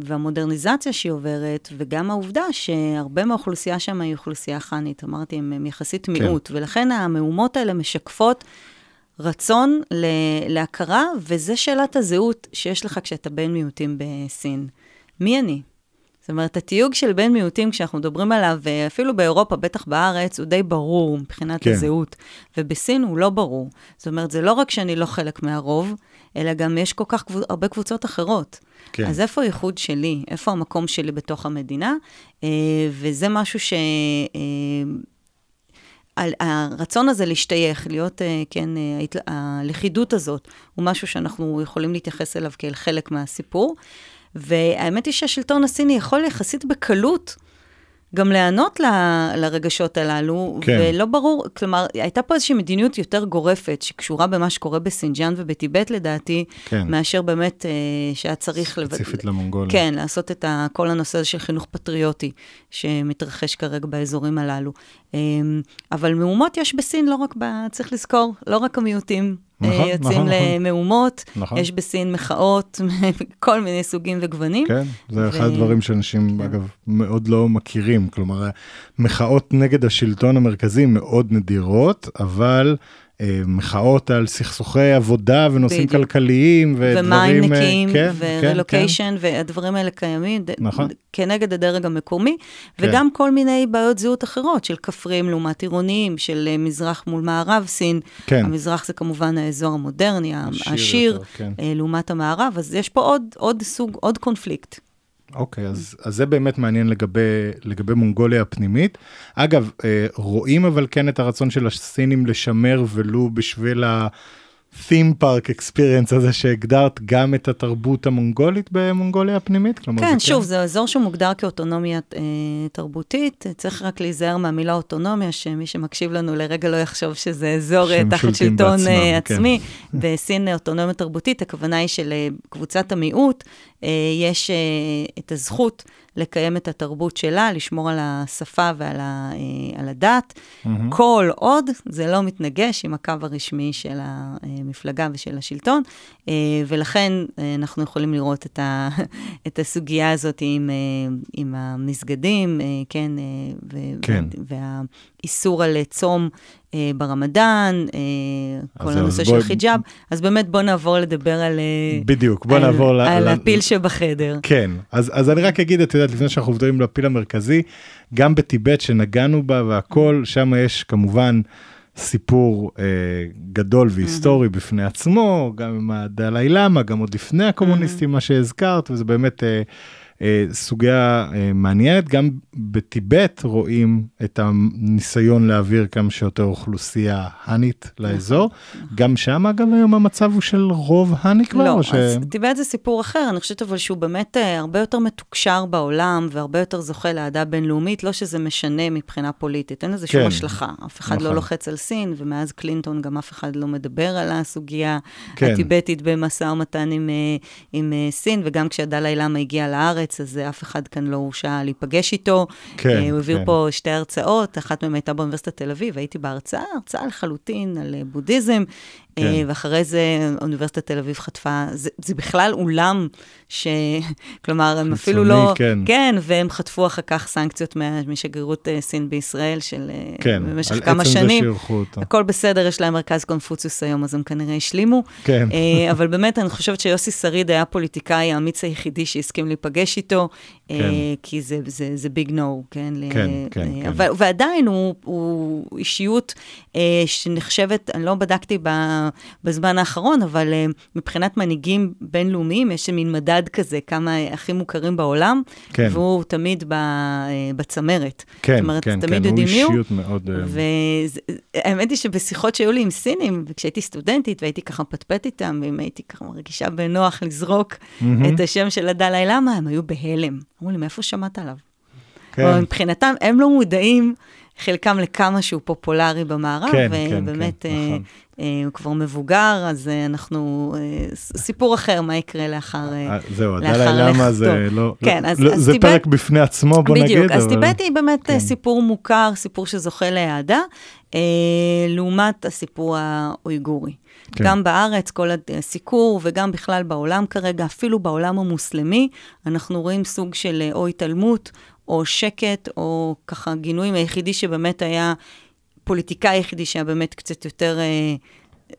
והמודרניזציה שהיא עוברת, וגם העובדה שהרבה מהאוכלוסייה שם היא אוכלוסייה חאנית, אמרתי, הם, יחסית מיעוט, ולכן המהומות האלה משקפות רצון להכרה, וזה שאלת הזהות שיש לך כשאתה בן מיעוטים בסין. מי אני? זאת אומרת, התיוג של בן מיעוטים, כשאנחנו מדברים עליו, אה, אפילו באירופה, בטח בארץ, הוא די ברור מבחינת כן. הזהות. ובסין הוא לא ברור. זאת אומרת, זה לא רק שאני לא חלק מהרוב, אלא גם יש כל כך קבוצ... הרבה קבוצות אחרות. כן. אז איפה הייחוד שלי? איפה המקום שלי בתוך המדינה? אה, וזה משהו ש... הרצון הזה להשתייך, להיות, אה, כן, אה, הלכידות הזאת, הוא משהו שאנחנו יכולים להתייחס אליו כאל חלק מהסיפור. והאמת היא שהשלטון הסיני יכול יחסית בקלות גם להיענות ל- לרגשות הללו, כן. ולא ברור, כלומר, הייתה פה איזושהי מדיניות יותר גורפת, שקשורה במה שקורה בסינג'אן ובטיבט לדעתי, כן. מאשר באמת אה, שהיה צריך... לב- ספציפית למונגולים. כן, לעשות את ה, כל הנושא הזה של חינוך פטריוטי שמתרחש כרגע באזורים הללו. אמ, אבל מהומות יש בסין, לא רק, ב, צריך לזכור, לא רק המיעוטים אה, נכון, יוצאים נכון, נכון. למהומות, נכון. יש בסין מחאות מכל מיני סוגים וגוונים. כן, זה ו- אחד הדברים שאנשים, כן. אגב, מאוד לא מכירים. כלומר, מחאות נגד השלטון המרכזי מאוד נדירות, אבל אה, מחאות על סכסוכי עבודה ונושאים בדיוק. כלכליים ודברים... ומים אה, נקיים, כן, ורילוקיישן, והדברים האלה קיימים, נכון. כנגד הדרג המקומי, כן. וגם כל מיני בעיות זהות אחרות, של כפריים לעומת עירוניים, של אה, מזרח מול מערב סין. כן. המזרח זה כמובן האזור המודרני, עשיר העשיר, כן. אה, לעומת המערב, אז יש פה עוד, עוד סוג, עוד קונפליקט. אוקיי, אז, אז זה באמת מעניין לגבי, לגבי מונגוליה הפנימית. אגב, אה, רואים אבל כן את הרצון של הסינים לשמר ולו בשביל ה-theme park experience הזה שהגדרת גם את התרבות המונגולית במונגוליה הפנימית? כלומר, כן, זה שוב, זה אזור שמוגדר כאוטונומיה אה, תרבותית, צריך רק להיזהר מהמילה אוטונומיה, שמי שמקשיב לנו לרגע לא יחשוב שזה אזור אה, תחת שלטון בעצמם, אה, כן. עצמי. בסין אוטונומיה תרבותית, הכוונה היא שלקבוצת המיעוט אה, יש אה, את הזכות לקיים את התרבות שלה, לשמור על השפה ועל ה, אה, על הדת, מהמם. כל עוד זה לא מתנגש עם הקו הרשמי של המפלגה ושל השלטון, אה, ולכן אה, אנחנו יכולים לראות את, ה, את הסוגיה הזאת עם, אה, עם המסגדים, אה, כן, אה, ו- כן. והאיסור על צום. אה, ברמדאן, אה, כל הנושא של בואי- חיג'אב, אז באמת בוא נעבור לדבר על... אה, בדיוק, בוא על- נעבור על ל- הפיל שבחדר. כן, אז, אז אני רק אגיד, את יודעת, לפני שאנחנו עוברים לפיל המרכזי, גם בטיבט שנגענו בה והכל, שם יש כמובן סיפור אה, גדול והיסטורי בפני עצמו, גם עם הדלאי למה, גם עוד לפני הקומוניסטים, מה שהזכרת, וזה באמת אה, סוגיה אה, מעניינת. גם בטיבט רואים את הניסיון להעביר כמה שיותר אוכלוסייה האנית לאזור. גם שם, אגב, היום המצב הוא של רוב האני כבר? לא, ש... אז טיבט זה סיפור אחר, אני חושבת אבל שהוא באמת אה, הרבה יותר מתוקשר בעולם, והרבה יותר זוכה לאהדה בינלאומית, לא שזה משנה מבחינה פוליטית, אין לזה שום כן, השלכה. אף אחד נכון. לא לוחץ על סין, ומאז קלינטון גם אף אחד לא מדבר על הסוגיה כן. הטיבטית במשא ומתן עם, אה, עם אה, סין, וגם כשהדלאי למה הגיע לארץ, אז אה, אף אחד כאן לא הורשה להיפגש איתו. כן, אה, הוא העביר כן. פה שתי הרצאות, אחת מהן הייתה באוניברסיטת תל אביב, הייתי בהרצאה, הרצאה לחלוטין על בודהיזם, כן. אה, ואחרי זה אוניברסיטת תל אביב חטפה, זה, זה בכלל אולם ש... כלומר, הם אפילו לא... כן. כן, והם חטפו אחר כך סנקציות משגרירות אה, סין בישראל של אה, כן, במשך על כמה עצם זה שנים. הכל בסדר, יש להם מרכז קונפוציוס היום, אז הם כנראה השלימו. כן. אבל באמת, אני חושבת שיוסי שריד היה הפוליטיקאי האמיץ היחידי שהסכים להיפגש איתו, כן. כי זה, זה, זה ביג נו, כן? ל- כן, כן, כן. אבל, ועדיין הוא, הוא אישיות שנחשבת, אני לא בדקתי ב, בזמן האחרון, אבל אה, מבחינת מנהיגים בינלאומיים, יש מין מדד כזה, כמה הכי מוכרים בעולם, כן. והוא תמיד אה, בצמרת. כן, זאת אומרת, כן, תמיד כן, הוא יודעים מי הוא. אישיות מאוד... אה, והאמת היא שבשיחות שהיו לי עם סינים, וכשהייתי סטודנטית והייתי ככה מפטפט איתם, ואם הייתי ככה מרגישה בנוח לזרוק מהמם. את השם של הדלאי למה, הם היו בהלם. אמרו לי, מאיפה שמעת עליו? כן. מבחינתם, הם לא מודעים, חלקם לכמה שהוא פופולרי במערב, כן, כן, ובאמת, כן, אה, נכון. אה, הוא כבר מבוגר, אז אה, אנחנו, אה, סיפור אחר, מה יקרה לאחר... אה, אה, זהו, לאחר הדלאי למה. זה לא... כן, לא- אז- לא- אז זה טיבט- פרק בפני עצמו, בוא נגיד. בדיוק, אז אבל- טיבט היא באמת כן. כן. סיפור מוכר, סיפור שזוכה לאהדה, אה, לעומת הסיפור האויגורי. כן. כן. גם בארץ, כל הסיקור, וגם בכלל בעולם כרגע, אפילו בעולם המוסלמי, אנחנו רואים סוג של אה, או התעלמות, או שקט, או ככה גינויים. היחידי שבאמת היה, פוליטיקאי היחידי שהיה באמת קצת יותר אה,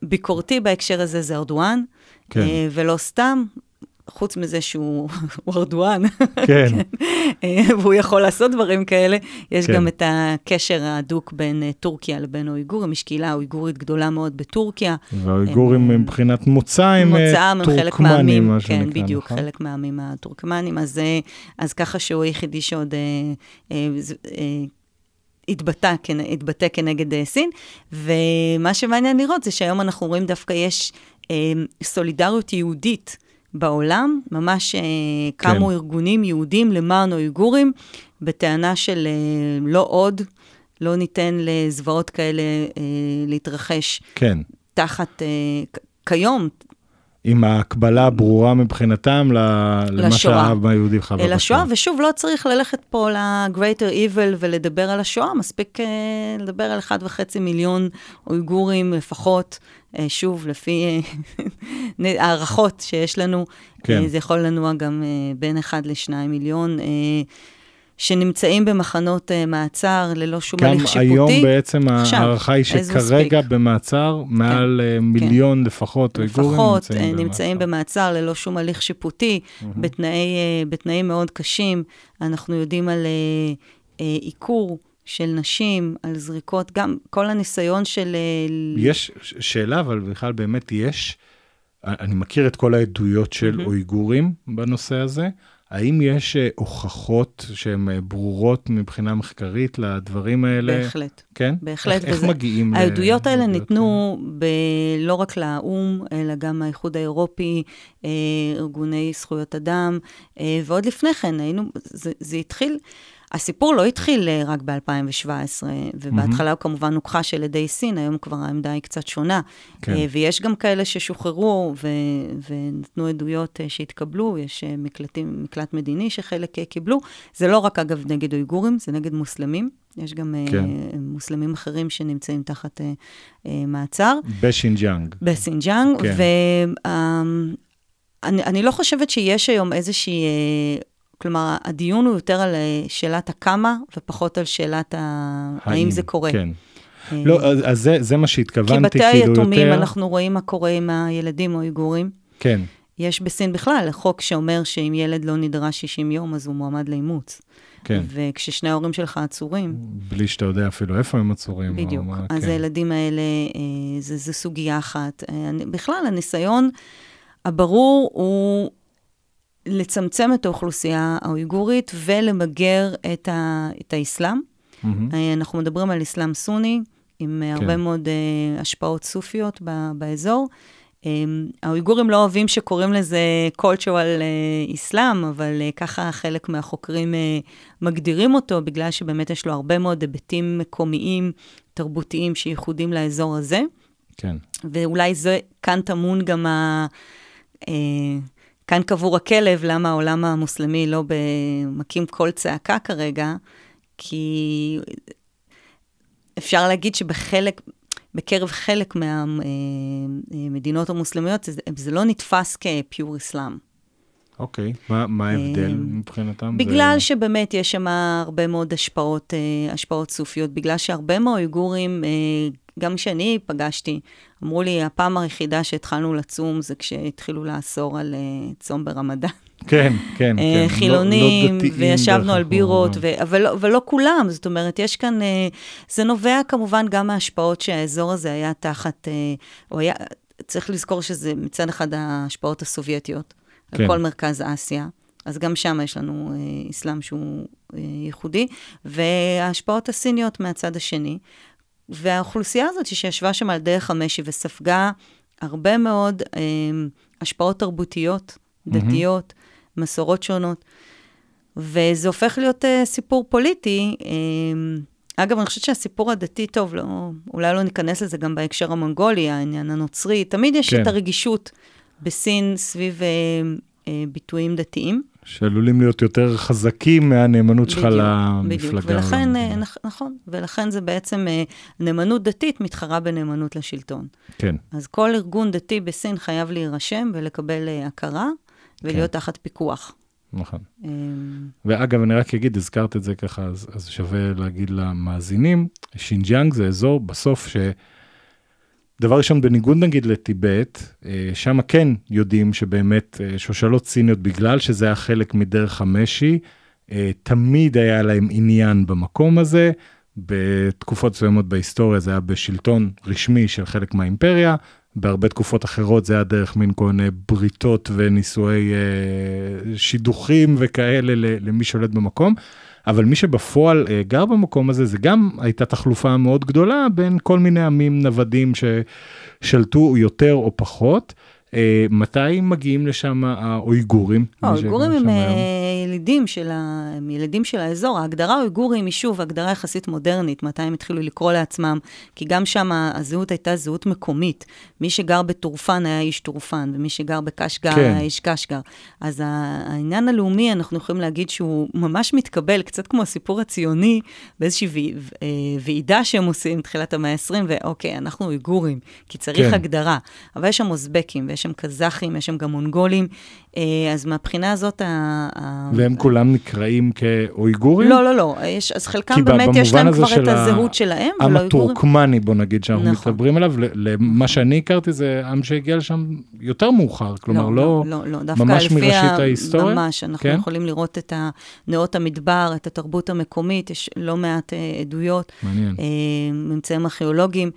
ביקורתי בהקשר הזה, זה ארדואן. כן. אה, ולא סתם, חוץ מזה שהוא הוא ארדואן. כן, אה, והוא יכול לעשות דברים כאלה. יש כן. גם את הקשר ההדוק בין אה, טורקיה לבין האויגורים. יש קהילה אויגורית גדולה מאוד בטורקיה. והאויגורים הם- מבחינת מוצא הם אה, חלק טורקמנים, מהעמים, מה כן, שנקרא, בדיוק, נכון? חלק מהעמים הטורקמנים. אז, אה, אז ככה שהוא היחידי שעוד אה, אה, אה, התבטא, התבטא כנגד אה, סין. ומה שמעניין לראות זה שהיום אנחנו רואים דווקא יש אה, סולידריות יהודית. בעולם, ממש אה, כן. קמו ארגונים יהודים למען האויגורים, בטענה של אה, לא עוד, לא ניתן לזוועות כאלה אה, להתרחש כן, תחת, כיום, עם ההקבלה הברורה מבחינתם למה לשואה. שהעם היהודי חווה בשואה. ושוב, לא צריך ללכת פה ל-Greater Evil ולדבר על השואה, מספיק אה, לדבר על 1.5 מיליון אויגורים לפחות, אה, שוב, לפי אה, הערכות שיש לנו, כן. זה יכול לנוע גם בין 1 ל-2 מיליון, שנמצאים במחנות אה, מעצר ללא שום גם הליך שיפוטי. היום בעצם ההערכה היא שכרגע. במעצר מעל אה, מיליון לפחות אויגורים לפחות נמצאים אה, נמצאים במעצר ללא שום הליך שיפוטי, בתנאי, אה, בתנאים מאוד קשים. אנחנו יודעים על אה, אה, עיקור של נשים, על זריקות, גם כל הניסיון של... אה, יש שאלה, אבל בכלל באמת יש, אני מכיר את כל העדויות של אויגורים בנושא הזה. האם יש אה, הוכחות שהן אה, ברורות מבחינה מחקרית לדברים האלה? בהחלט. כן? בהחלט, איך, איך וזה- מגיעים ל- העדויות האלה לעדויות ניתנו ב- לא רק לאו"ם, אלא גם מהאיחוד האירופי, אה, ארגוני זכויות אדם, ועוד לפני כן, היינו, זה, זה התחיל, הסיפור לא התחיל אה, רק ב-2017, ובהתחלה הוא כמובן הוכחש על ידי סין, היום כבר העמדה היא קצת שונה. כן. אה, ויש גם כאלה ששוחררו ו- ונתנו עדויות אה, שהתקבלו, יש מקלטים, מקלט מדיני שחלק קיבלו. זה לא רק, אגב, נגד אויגורים, זה נגד מוסלמים. יש גם כן. מוסלמים אחרים שנמצאים תחת מעצר. בשינג'אנג. בסינג'אנג, כן. ואני אני לא חושבת שיש היום איזושהי, אה, כלומר, הדיון הוא יותר על אה, שאלת הכמה, ופחות על שאלת ה... האם זה קורה. כן. לא, אז, זה, זה מה שהתכוונתי, כי בתי כאילו היתומים, יותר... אנחנו רואים מה קורה עם הילדים או איגורים. כן, יש בסין בכלל חוק שאומר שאם ילד לא נדרש 60 יום, אז הוא מועמד לאימוץ. כן. וכששני ההורים שלך עצורים, בלי שאתה יודע אפילו איפה הם עצורים. בדיוק. מה- אז כן. הילדים האלה, אה, זה, זה סוגיה אחת. אה, בכלל, הניסיון הברור הוא לצמצם את האוכלוסייה האויגורית ולמגר את, ה, את האסלאם. אה, אנחנו מדברים על אסלאם סוני, עם כן. הרבה מאוד אה, השפעות סופיות ב, באזור. אה, האויגורים לא אוהבים שקוראים לזה cultural אסלאם, אבל אה, ככה חלק מהחוקרים אה, מגדירים אותו, בגלל שבאמת יש לו הרבה מאוד היבטים מקומיים, תרבותיים, שייחודים לאזור הזה. כן, ואולי זה, כאן טמון גם ה... אה, כאן קבור הכלב, למה העולם המוסלמי לא מקים קול צעקה כרגע, כי אפשר להגיד שבחלק, בקרב חלק מהמדינות המוסלמיות, זה, זה לא נתפס כפיור אסלאם. אוקיי. מה, מה ההבדל אה, מבחינתם? בגלל זה... שבאמת יש שם הרבה מאוד השפעות, אה, השפעות סופיות, בגלל שהרבה אה, גם כשאני פגשתי, אמרו לי, הפעם היחידה שהתחלנו לצום זה כשהתחילו לאסור על אה, צום ברמדאן. כן, כן, אה, כן. חילונים, לא, לא וישבנו על בירות, ו- אבל, לא, אבל לא כולם, זאת אומרת, יש כאן, אה, זה נובע כמובן גם מההשפעות שהאזור הזה היה תחת, אה, הוא היה, צריך לזכור שזה מצד אחד ההשפעות הסובייטיות, כן. על כל מרכז אסיה, אז גם שם יש לנו אה, אסלאם שהוא אה, ייחודי, וההשפעות הסיניות מהצד השני. והאוכלוסייה הזאת שישבה שם על דרך המשי וספגה הרבה מאוד אה, השפעות תרבותיות, דתיות, מסורות שונות, וזה הופך להיות אה, סיפור פוליטי. אה, אגב, אני חושבת שהסיפור הדתי, טוב, לא, אולי לא ניכנס לזה גם בהקשר המונגולי, העניין הנוצרי, תמיד יש כן. את הרגישות בסין סביב אה, ביטויים דתיים. שעלולים להיות יותר חזקים מהנאמנות שלך למפלגה. בדיוק, ולכן, אה. נכ- נכון, ולכן זה בעצם, אה, נאמנות דתית מתחרה בנאמנות לשלטון. כן, אז כל ארגון דתי בסין חייב להירשם ולקבל אה, הכרה, ולהיות כן. תחת פיקוח. נכון. אה, ואגב, אני רק אגיד, הזכרת את זה ככה, אז, אז שווה להגיד למאזינים, שינג'יאנג זה אזור בסוף ש... דבר ראשון, בניגוד נגיד לטיבט, אה, שם כן יודעים שבאמת אה, שושלות סיניות, בגלל שזה היה חלק מדרך המשי, אה, תמיד היה להם עניין במקום הזה. בתקופות מסוימות בהיסטוריה זה היה בשלטון רשמי של חלק מהאימפריה, בהרבה תקופות אחרות זה היה דרך מין כל מיני בריתות ונישואי שידוכים וכאלה למי שולט במקום. אבל מי שבפועל אה, גר במקום הזה, זה גם הייתה תחלופה מאוד גדולה בין כל מיני עמים נוודים ששלטו יותר או פחות. אה, מתי מגיעים לשם האויגורים? מי האויגורים הם? אה, ילידים של, ה... ילידים של האזור. ההגדרה אויגורים היא שוב הגדרה יחסית מודרנית, מתי הם התחילו לקרוא לעצמם, כי גם שם הזהות הייתה זהות מקומית. מי שגר בטורפן היה איש טורפן, ומי שגר בקשגר כן. היה איש קשגר. אז העניין הלאומי, אנחנו יכולים להגיד שהוא ממש מתקבל, קצת כמו הסיפור הציוני, באיזושהי. אה, ועידה שהם עושים, תחילת המאה ה-20, ואוקיי, אנחנו אויגורים, כי צריך כן. הגדרה. אבל יש שם אוזבקים, ויש שם קזחים, יש שם גם מונגולים, אה, אז מהבחינה הזאת, ה... ה- והם כולם נקראים כאויגורים? לא, לא, לא, יש, אז חלקם באמת יש להם כבר של את ה- הזהות שלהם, עם. הטורקמני, בוא נגיד, שאנחנו נכון. מתחברים אליו, למה שאני הכרתי זה עם שהגיע לשם יותר מאוחר, כלומר לא... לא, לא, דווקא ממש מראשית ה- ההיסטוריה? ממש, אנחנו כן? יכולים לראות את ה- נאות המדבר, את התרבות המקומית, יש לא מעט אה, עדויות, מעניין. אה, ממצאים ארכיאולוגיים,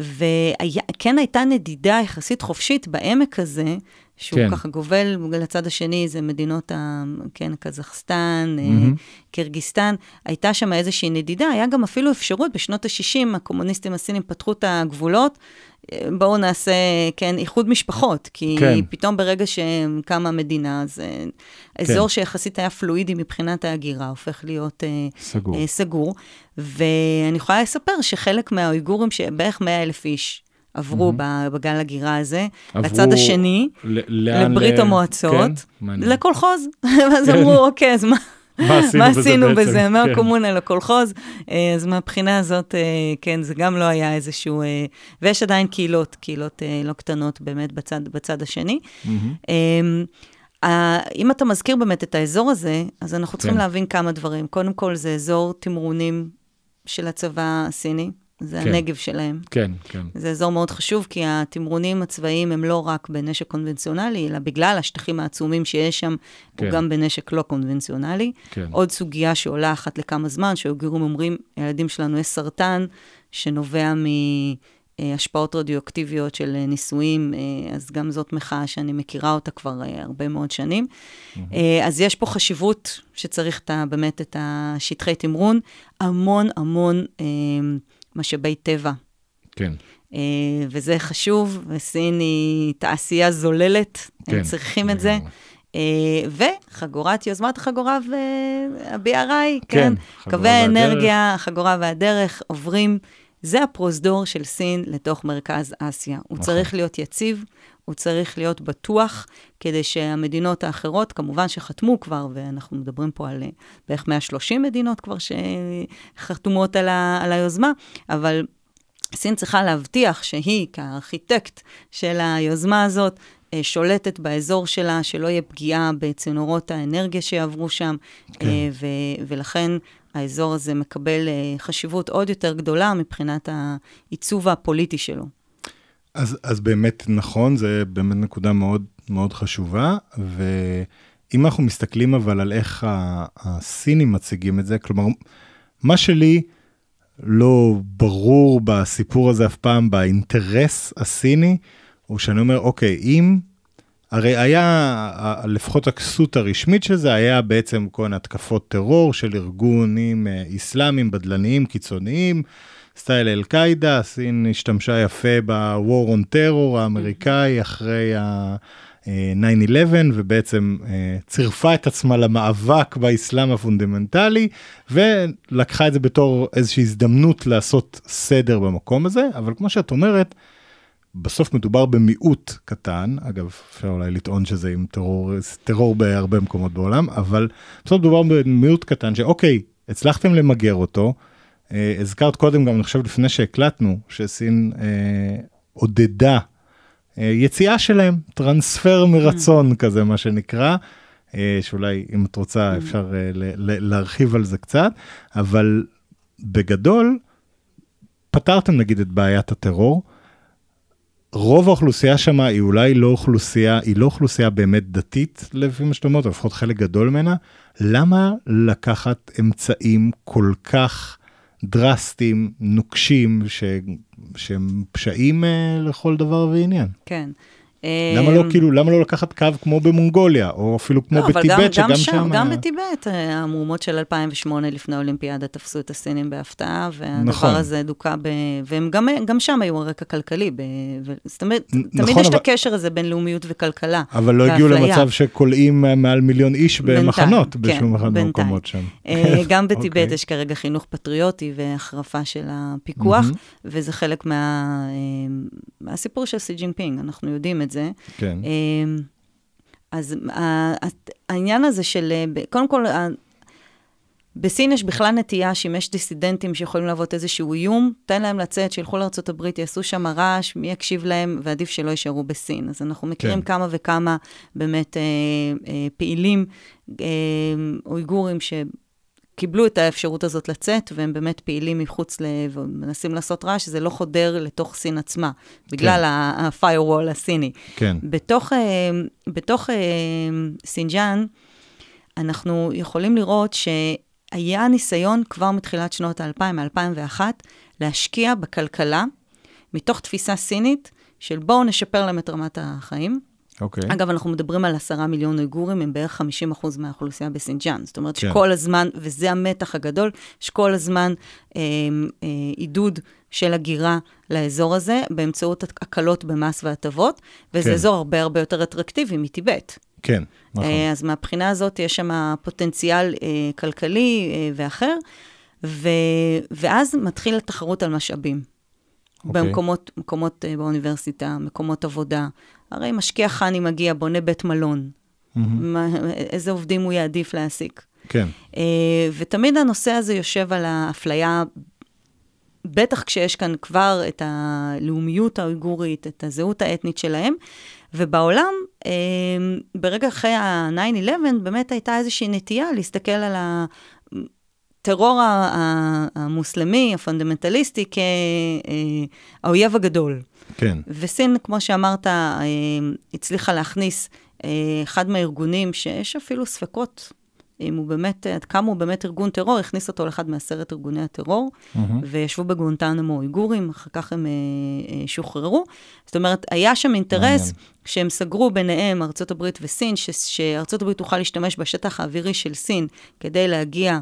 וכן הייתה נדידה יחסית חופשית בעמק הזה, שהוא כן. ככה גובל לצד השני, זה מדינות, ה, כן, קזחסטן, מהמם. קירגיסטן, הייתה שם איזושהי נדידה, היה גם אפילו אפשרות, בשנות ה-60 הקומוניסטים הסינים פתחו את הגבולות, בואו נעשה, כן, איחוד משפחות, כי כן. פתאום ברגע שקמה המדינה, אז אה, אזור שיחסית היה פלואידי מבחינת ההגירה, הופך להיות אה, סגור. אה, סגור. ואני יכולה לספר שחלק מהאויגורים, שבערך 100 אלף איש עברו ב- בגל הגירה הזה, עברו לצד השני, ל- לאן לברית ל- המועצות, כן? מעניין. לקולחוז. ואז כן. אמרו, אוקיי, אז מה? מה עשינו מה בזה בעצם? בזה? כן. מהקומונה לקולחוז. אה, אז מהבחינה הזאת, אה, כן, זה גם לא היה איזשהו... אה, ויש עדיין קהילות, קהילות לא קטנות באמת בצד, בצד השני. אם אתה מזכיר באמת את האזור הזה, אז אנחנו צריכים כן. להבין כמה דברים. קודם כל, זה אזור תמרונים של הצבא הסיני. זה כן. הנגב שלהם. כן, כן. זה אזור מאוד חשוב, כי התמרונים הצבאיים הם לא רק בנשק קונבנציונלי, אלא בגלל השטחים העצומים שיש שם, כן. הוא גם בנשק לא קונבנציונלי. כן. עוד סוגיה שעולה אחת לכמה זמן, שהגירים אומרים, הילדים שלנו יש סרטן שנובע מהשפעות רדיואקטיביות של ניסויים, אה, אז גם זאת מחאה שאני מכירה אותה כבר אה, הרבה מאוד שנים. אה, אז יש פה חשיבות שצריך את באמת את השטחי תמרון, המון המון משאבי טבע. כן. אה, וזה חשוב, וסין היא תעשייה זוללת, כן, הם צריכים את זה. אה, וחגורת יוזמת החגורה וה-BRI, כן, כן, קווי. האנרגיה, החגורה והדרך עוברים, זה הפרוזדור של סין לתוך מרכז אסיה. הוא נכון. צריך להיות יציב, הוא צריך להיות בטוח, כדי שהמדינות האחרות, כמובן שחתמו כבר, ואנחנו מדברים פה על אה, בערך 130 מדינות כבר שחתומות על, ה, על היוזמה, אבל סין צריכה להבטיח שהיא, כארכיטקט של היוזמה הזאת, אה, שולטת באזור שלה, שלא יהיה פגיעה בצינורות האנרגיה שיעברו שם, כן. אה, ו- ולכן האזור הזה מקבל אה, חשיבות עוד יותר גדולה מבחינת העיצוב הפוליטי שלו. אז, אז באמת נכון, זה באמת נקודה מאוד מאוד חשובה, ואם אנחנו מסתכלים אבל על איך הסינים מציגים את זה, כלומר, מה שלי לא ברור בסיפור הזה אף פעם, באינטרס הסיני, הוא שאני אומר, אוקיי, אם, הרי היה, לפחות הכסות הרשמית של זה, היה בעצם כל מיני התקפות טרור של ארגונים אה, איסלאמיים, בדלניים, קיצוניים, style אל-קאעידה, סין השתמשה יפה ב-war on terror האמריקאי אחרי ה... אה, 9-11 ובעצם אה, צירפה את עצמה למאבק באסלאם הפונדמנטלי ולקחה את זה בתור איזושהי הזדמנות לעשות סדר במקום הזה אבל כמו שאת אומרת בסוף מדובר במיעוט קטן אגב אפשר אולי לטעון שזה עם טרור טרור בהרבה מקומות בעולם אבל בסוף מדובר במיעוט קטן שאוקיי הצלחתם למגר אותו. אה, הזכרת קודם גם אני חושב לפני שהקלטנו שסין אה, עודדה אה, יציאה שלהם טרנספר מרצון כזה מה שנקרא. אה, שאולי אם את רוצה אפשר אה, ל- ל- להרחיב על זה קצת אבל בגדול פתרתם נגיד את בעיית הטרור. רוב האוכלוסייה שם היא אולי לא אוכלוסייה, היא לא אוכלוסייה באמת דתית לפי מה שאתה אומר, או לפחות חלק גדול ממנה. למה לקחת אמצעים כל כך דרסטיים, נוקשים, ש... שהם פשעים אה, לכל דבר ועניין? כן. למה לא אמ, כאילו, למה לא לקחת קו כמו במונגוליה, או אפילו כמו לא, אבל בטיבט, גם, שגם גם שם... שם, גם היה- בטיבט, אה, המהומות של 2008 לפני האולימפיאדה תפסו את הסינים בהפתעה, והדבר נכון. הזה דוכא ב... והם גם, גם שם היו על רקע כלכלי. ב... ו... זאת אומרת, נ- תמיד נכון, יש את אבל- הקשר הזה בין לאומיות וכלכלה. אבל לא הגיעו. למצב שכולאים אה, מעל מיליון איש בינתיים, במחנות, כן, בשום אחד בינתיים. מהמקומות שם. אה, גם בטיבט אוקיי. יש כרגע חינוך פטריוטי והחרפה של הפיקוח. וזה חלק מה, אה, מהסיפור של סי ג'ינפינג, אנחנו יודעים את זה. כן, אמ, אז העניין הזה של, אה, קודם כל, בסין יש בכלל נטייה שאם יש דיסידנטים שיכולים להוות איזשהו איום, תן להם לצאת, שילכו לארה"ב, יעשו שם רעש, מי יקשיב להם, ועדיף שלא יישארו בסין. אז אנחנו מכירים כן. כמה וכמה באמת אה, אה, פעילים אה, אויגורים שקיבלו את האפשרות הזאת לצאת, והם באמת פעילים מחוץ ל... ומנסים לעשות רעש, זה לא חודר לתוך סין עצמה, בגלל ה-firewall הסיני. כן, בתוך, אה, בתוך אה, סינג'אן, אנחנו יכולים לראות שהיה ניסיון כבר מתחילת שנות ה-2000, מ-2001, להשקיע בכלכלה, מתוך תפיסה סינית של בואו נשפר להם את רמת החיים. אוקיי. אגב, אנחנו מדברים על עשרה מיליון אויגורים, הם בערך 50% מהאוכלוסייה בסינג'אן. זאת אומרת כן. שכל הזמן, וזה המתח הגדול, יש כל הזמן אה, אה, עידוד של הגירה לאזור הזה, באמצעות הקלות במס והטבות, וזה כן. אזור הרבה הרבה יותר אטרקטיבי מטיבט. כן, נכון. אה, אז מהבחינה הזאת יש שם פוטנציאל אה, כלכלי אה, ואחר, ו, ואז מתחיל התחרות על משאבים. אוקיי. במקומות מקומות, אה, באוניברסיטה, מקומות עבודה. הרי משקיע חני מגיע, בונה בית מלון. מהמם. מה, איזה עובדים הוא יעדיף להעסיק. כן, אה, ותמיד הנושא הזה יושב על האפליה, בטח כשיש כאן כבר את הלאומיות האויגורית, את הזהות האתנית שלהם, ובעולם, אה, ברגע אחרי ה-9-11, באמת הייתה איזושהי נטייה להסתכל על. הטרור המוסלמי, הפונדמנטליסטי, כהאויב הגדול. כן. וסין, כמו שאמרת, הצליחה להכניס אחד מהארגונים שיש אפילו ספקות אם הוא באמת, עד כמה הוא באמת ארגון טרור, הכניס אותו לאחד מעשרת ארגוני הטרור, mm-hmm. וישבו בגואנטנמו איגורים, אחר כך הם אה, אה, שוחררו. זאת אומרת, היה שם אינטרס שהם סגרו ביניהם, ארה"ב וסין, ש- שארה"ב תוכל להשתמש בשטח האווירי של סין כדי להגיע אה,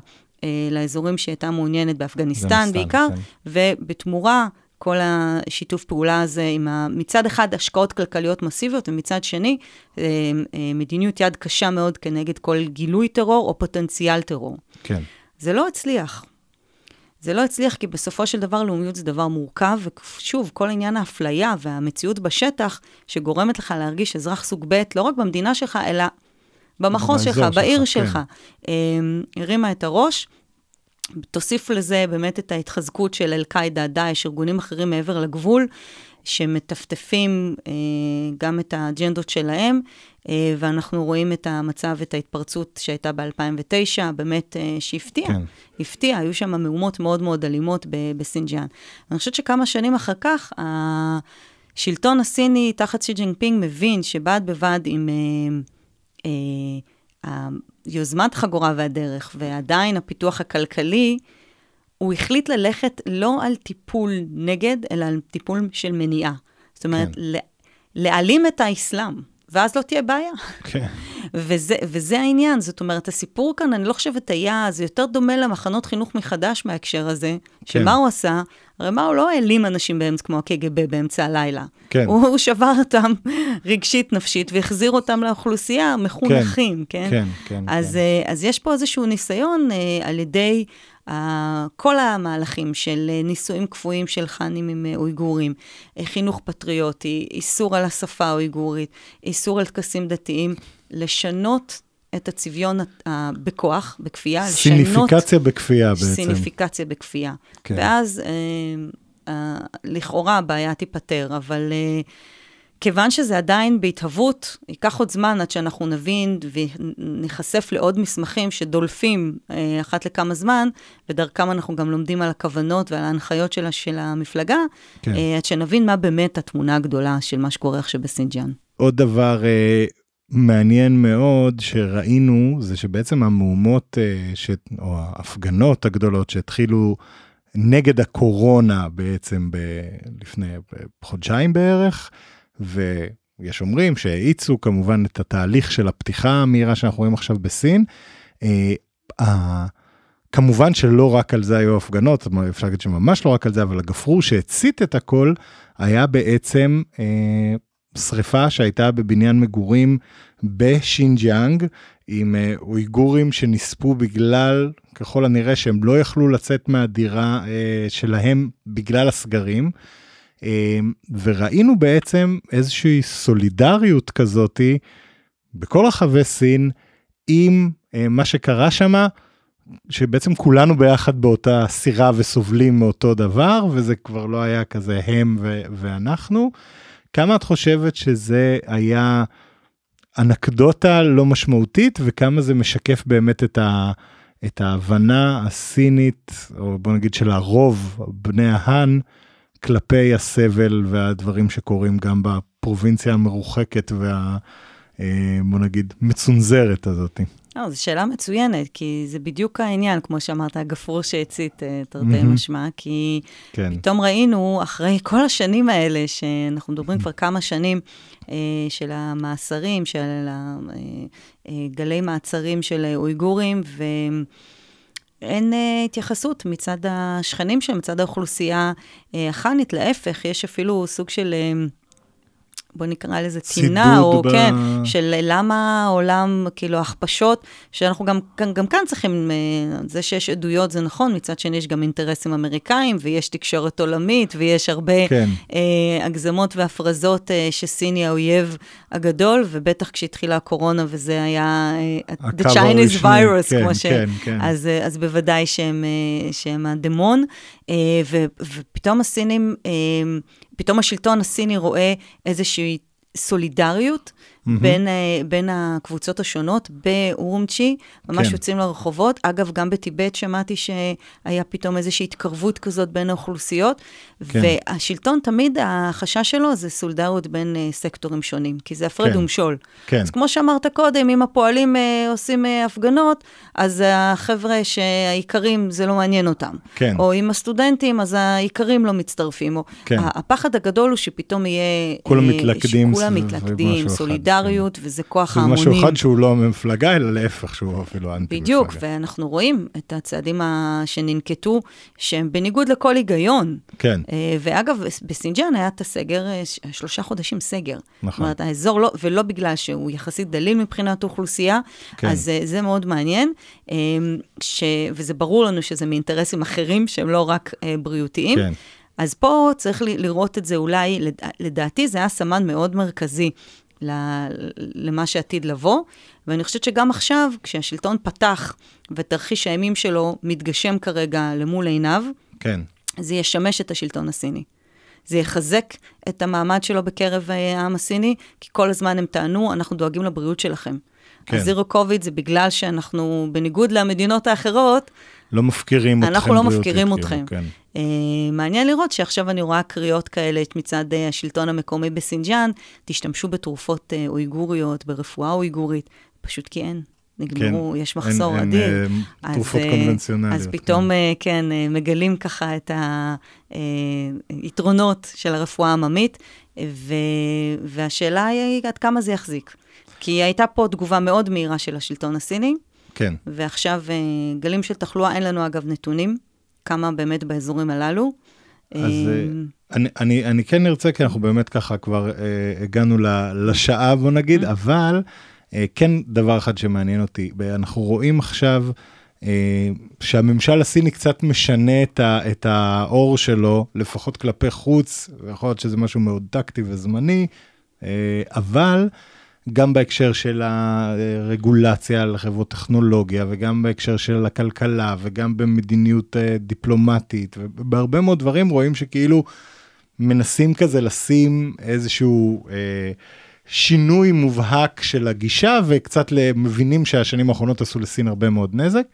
לאזורים שהייתה מעוניינת באפגניסטן בעיקר, כן. ובתמורה, כל השיתוף פעולה הזה עם ה, מצד אחד השקעות כלכליות מסיביות, ומצד שני אה, אה, מדיניות יד קשה מאוד כנגד כל גילוי טרור או פוטנציאל טרור. כן. זה לא הצליח. זה לא הצליח כי בסופו של דבר לאומיות זה דבר מורכב, ושוב, כל עניין האפליה והמציאות בשטח, שגורמת לך להרגיש אזרח סוג ב', לא רק במדינה שלך, אלא במחוז שלך, בעיר שלך, כן. אה, הרימה את הראש. תוסיף לזה באמת את ההתחזקות של אל-קאעידה, דאעש, ארגונים אחרים מעבר לגבול, שמטפטפים אה, גם את האג'נדות שלהם, אה, ואנחנו רואים את המצב, את ההתפרצות שהייתה ב-2009, באמת אה, שהפתיעה, כן. הפתיעה, היו שם מהומות מאוד מאוד אלימות בשינג'יאנג. אני חושבת שכמה שנים אחר כך, השלטון הסיני תחת שי ג'ינפינג מבין שבד בבד עם... אה, יוזמת החגורה והדרך, ועדיין הפיתוח הכלכלי, הוא החליט ללכת לא על טיפול נגד, אלא על טיפול של מניעה. זאת אומרת, כן. להעלים את האסלאם, ואז לא תהיה בעיה. כן. וזה, וזה העניין, זאת אומרת, הסיפור כאן, אני לא חושבת היה, זה יותר דומה למחנות חינוך מחדש מההקשר הזה, שמה כן. הוא עשה? הרי מה, הוא לא העלים אנשים באמצע, כמו הקג"ב באמצע הלילה. כן. הוא, הוא שבר אותם רגשית, נפשית, והחזיר אותם לאוכלוסייה, מחונכים, כן? כן, כן. כן אז, כן. אז יש פה איזשהו ניסיון uh, על ידי כל המהלכים של uh, נישואים קפואים של חאנים עם uh, אויגורים, uh, חינוך פטריוטי, איסור על השפה האויגורית, איסור על טקסים דתיים, לשנות את הצביון בכוח, בכפייה, סיניפיקציה לשנות... בכפייה בעצם. סיניפיקציה בכפייה. כן. ואז אה, אה, לכאורה הבעיה תיפתר, אבל אה, כיוון שזה עדיין בהתהוות, ייקח עוד זמן עד שאנחנו נבין ונחשף לעוד מסמכים שדולפים אה, אחת לכמה זמן, ודרכם אנחנו גם לומדים על הכוונות ועל ההנחיות שלה, של המפלגה, כן. אה, עד שנבין מה באמת התמונה הגדולה של מה שקורה עכשיו בסינג'אן. עוד דבר, אה, מעניין מאוד שראינו זה שבעצם המהומות אה, ש... או ההפגנות הגדולות שהתחילו נגד הקורונה בעצם ב... לפני חודשיים בערך, ויש אומרים שהאיצו כמובן את התהליך של הפתיחה המהירה שאנחנו רואים עכשיו בסין. אה, כמובן שלא רק על זה היו הפגנות, אפשר להגיד שממש לא רק על זה, אבל הגפרור שהצית את הכל היה בעצם אה, שריפה שהייתה בבניין מגורים בשינג'יאנג, עם אה, אויגורים שנספו בגלל, ככל הנראה, שהם לא יכלו לצאת מהדירה אה, שלהם בגלל הסגרים. אה, וראינו בעצם איזושהי סולידריות כזאתי בכל רחבי סין עם מה שקרה שם, שבעצם כולנו ביחד באותה סירה וסובלים מאותו דבר, וזה כבר לא היה כזה הם ו- ואנחנו. כמה את חושבת שזה היה אנקדוטה לא משמעותית, וכמה זה משקף באמת את, ה, את ההבנה הסינית, או בוא נגיד של הרוב, בני ההאן, כלפי הסבל והדברים שקורים גם בפרובינציה המרוחקת וה... אה, בוא נגיד, מצונזרת הזאתי. לא, זו שאלה מצוינת, כי זה בדיוק העניין, כמו שאמרת, הגפרור שהצית, אה, תרתי משמע, כי כן. פתאום ראינו, אחרי כל השנים האלה, שאנחנו מדברים כבר כמה שנים, אה, של המאסרים, של גלי מעצרים של אויגורים, ו... אין uh, התייחסות מצד השכנים שלהם, מצד האוכלוסייה החאנית, להפך, יש אפילו סוג של uh, בוא נקרא לזה טינה, או ב... כן, של למה העולם, כאילו, הכפשות, שאנחנו גם, גם, גם כאן צריכים, אה, זה שיש עדויות זה נכון, מצד שני יש גם אינטרסים אמריקאים, ויש תקשורת עולמית, ויש הרבה כן. אה, הגזמות והפרזות אה, שסיני האויב הגדול, ובטח כשהתחילה הקורונה, וזה היה אה, The Chinese virus, כן, כמו ש... כן, כן. אז, אה, אז בוודאי שהם, אה, שהם הדמון, אה, ו, ופתאום הסינים... פתאום השלטון הסיני רואה איזושהי סולידריות, בין, אה, בין הקבוצות השונות באורמצ'י, ממש כן. יוצאים לרחובות. אגב, גם בטיבט שמעתי שהיה פתאום איזושהי התקרבות כזאת בין האוכלוסיות, כן. והשלטון תמיד, החשש שלו זה סולידריות בין אה, סקטורים שונים, כי זה הפרד כן. ומשול. כן. אז כמו שאמרת קודם, אם הפועלים אה, עושים אה, הפגנות, אז החבר'ה שהאיכרים, זה לא מעניין אותם. כן. או עם הסטודנטים, אז האיכרים לא מצטרפים. או... כן. הפחד הגדול הוא שפתאום יהיה... כולם אה, מתלכדים סביב מתלכדים, משהו אחד, סולידריות, וזה כוח זה ההמונים. משהו אחד שהוא לא מפלגה, אלא להפך, שהוא אפילו אנטי מפלגה. בדיוק, ואנחנו רואים את הצעדים שננקטו, שהם בניגוד לכל היגיון. כן. אה, ואגב, בסינג'אן היה את הסגר, אה, שלושה חודשים סגר. נכון. זאת אומרת, האזור לא, ולא בגלל שהוא יחסית דליל מבחינת אוכלוסייה, כן. אז אה, זה מאוד מעניין, ש, וזה ברור לנו שזה מאינטרסים אחרים שהם לא רק בריאותיים. כן. אז פה צריך לראות את זה אולי, לד- לדעתי זה היה סמן מאוד מרכזי למה שעתיד לבוא, ואני חושבת שגם עכשיו, כשהשלטון פתח ותרחיש האימים שלו מתגשם כרגע למול עיניו, כן. זה ישמש את השלטון הסיני. זה יחזק את המעמד שלו בקרב אה, העם הסיני, כי כל הזמן הם טענו, אנחנו דואגים לבריאות שלכם. כן. כן. הזירו קוביד זה בגלל שאנחנו, בניגוד למדינות האחרות, לא מפקירים אתכם אנחנו לא מפקירים כאילו, אתכם. כן. אה, מעניין לראות שעכשיו אני רואה קריאות כאלה מצד אה, השלטון המקומי בסינג'אן, תשתמשו בתרופות אה, אויגוריות, ברפואה אויגורית, פשוט כי אין. נגמרו, יש מחסור אין- אין, אדיר. אה, אז, תרופות קונבנציונליות. אז פתאום, כן, אה, מגלים ככה את היתרונות של הרפואה העממית, ו... והשאלה היא עד כמה זה יחזיק. כי הייתה פה תגובה מאוד מהירה של השלטון הסיני, כן. ועכשיו אה, גלים של תחלואה, אין לנו אגב נתונים, כמה באמת באזורים הללו. אז אה, אה, אני, אני, אני כן ארצה, כי אנחנו באמת ככה כבר אה, הגענו ל- לשעה, בוא נגיד. אבל אה, כן דבר אחד שמעניין אותי, אנחנו רואים עכשיו אה, שהממשל הסיני קצת משנה את, ה, את האור שלו, לפחות כלפי חוץ, ויכול להיות שזה משהו מאוד טקטי וזמני, אה, אבל... גם בהקשר של הרגולציה על חברות טכנולוגיה, וגם בהקשר של הכלכלה, וגם במדיניות אה, דיפלומטית, ובהרבה מאוד דברים רואים שכאילו מנסים כזה לשים איזשהו אה, שינוי מובהק של הגישה, וקצת מבינים שהשנים האחרונות עשו לסין הרבה מאוד נזק.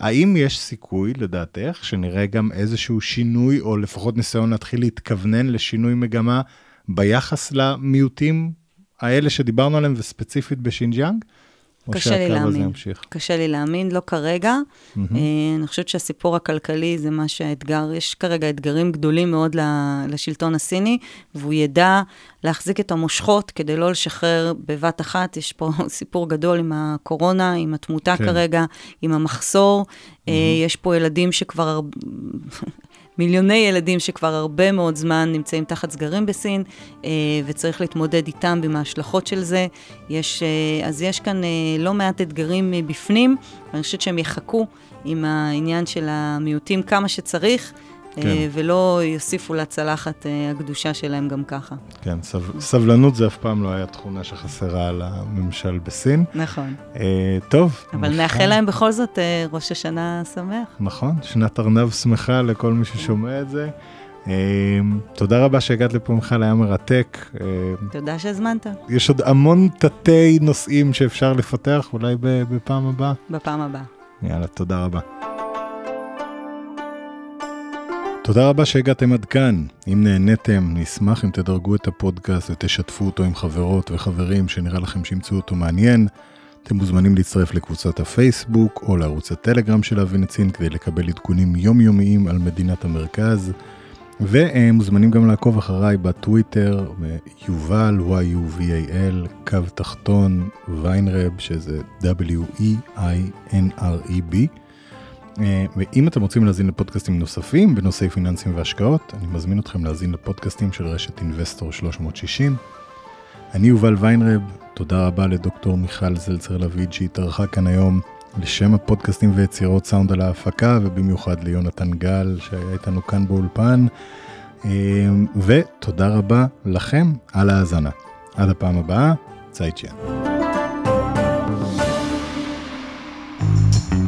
האם יש סיכוי, לדעתך, שנראה גם איזשהו שינוי, או לפחות ניסיון להתחיל להתכוונן לשינוי מגמה ביחס למיעוטים האלה שדיברנו עליהם, וספציפית בשינג'יאנג? קשה לי להאמין. קשה לי להאמין, לא כרגע. אה, אני חושבת שהסיפור הכלכלי זה מה שהאתגר, יש כרגע אתגרים גדולים מאוד לשלטון הסיני, והוא ידע להחזיק את המושכות כדי לא לשחרר בבת אחת. יש פה סיפור גדול עם הקורונה, עם התמותה כן. כרגע, עם המחסור. אה, יש פה ילדים שכבר... מיליוני ילדים שכבר הרבה מאוד זמן נמצאים תחת סגרים בסין, אה, וצריך להתמודד איתם עם ההשלכות של זה. יש, אה, אז יש כאן אה, לא מעט אתגרים מבפנים, ואני חושבת שהם יחכו עם העניין של המיעוטים כמה שצריך, כן. ולא יוסיפו לצלחת אה, הקדושה שלהם גם ככה. כן, סב, סבלנות זה אף פעם לא היה תכונה שחסרה לממשל בסין. נכון. אה, טוב. אבל נכון. נאחל להם בכל זאת אה, ראש השנה שמח. נכון, שנת ארנב שמחה לכל מי ששומע את זה. אה, תודה רבה שהגעת לפה מיכל, היה מרתק. אה, תודה שהזמנת, יש עוד המון תתי נושאים שאפשר לפתח, אולי בפעם הבאה. בפעם הבאה. יאללה, תודה רבה. תודה רבה שהגעתם עד כאן. אם נהניתם, נשמח אם תדרגו את הפודקאסט ותשתפו אותו עם חברות וחברים שנראה לכם שימצאו אותו מעניין. אתם מוזמנים להצטרף לקבוצת הפייסבוק או לערוץ הטלגרם של אבינצין כדי לקבל עדכונים יומיומיים על מדינת המרכז. ומוזמנים גם לעקוב אחריי בטוויטר, יובל, y-u-v-a-l, קו תחתון, ויינרב, שזה w-e-i-n-r-e-b. אה, ואם אתם רוצים להאזין לפודקאסטים נוספים בנושאי פיננסים והשקעות, אני מזמין אתכם להאזין לפודקאסטים של רשת אינבסטור 360. אני יובל ויינרב, תודה רבה לדוקטור מיכל זלצר לויד שהתארחה כאן היום לשם הפודקאסטים ויצירות סאונד על ההפקה, ובמיוחד ליונתן גל שהיה איתנו כאן באולפן. אה, ותודה רבה לכם על ההאזנה. עד הפעם הבאה, צייצ'יאן.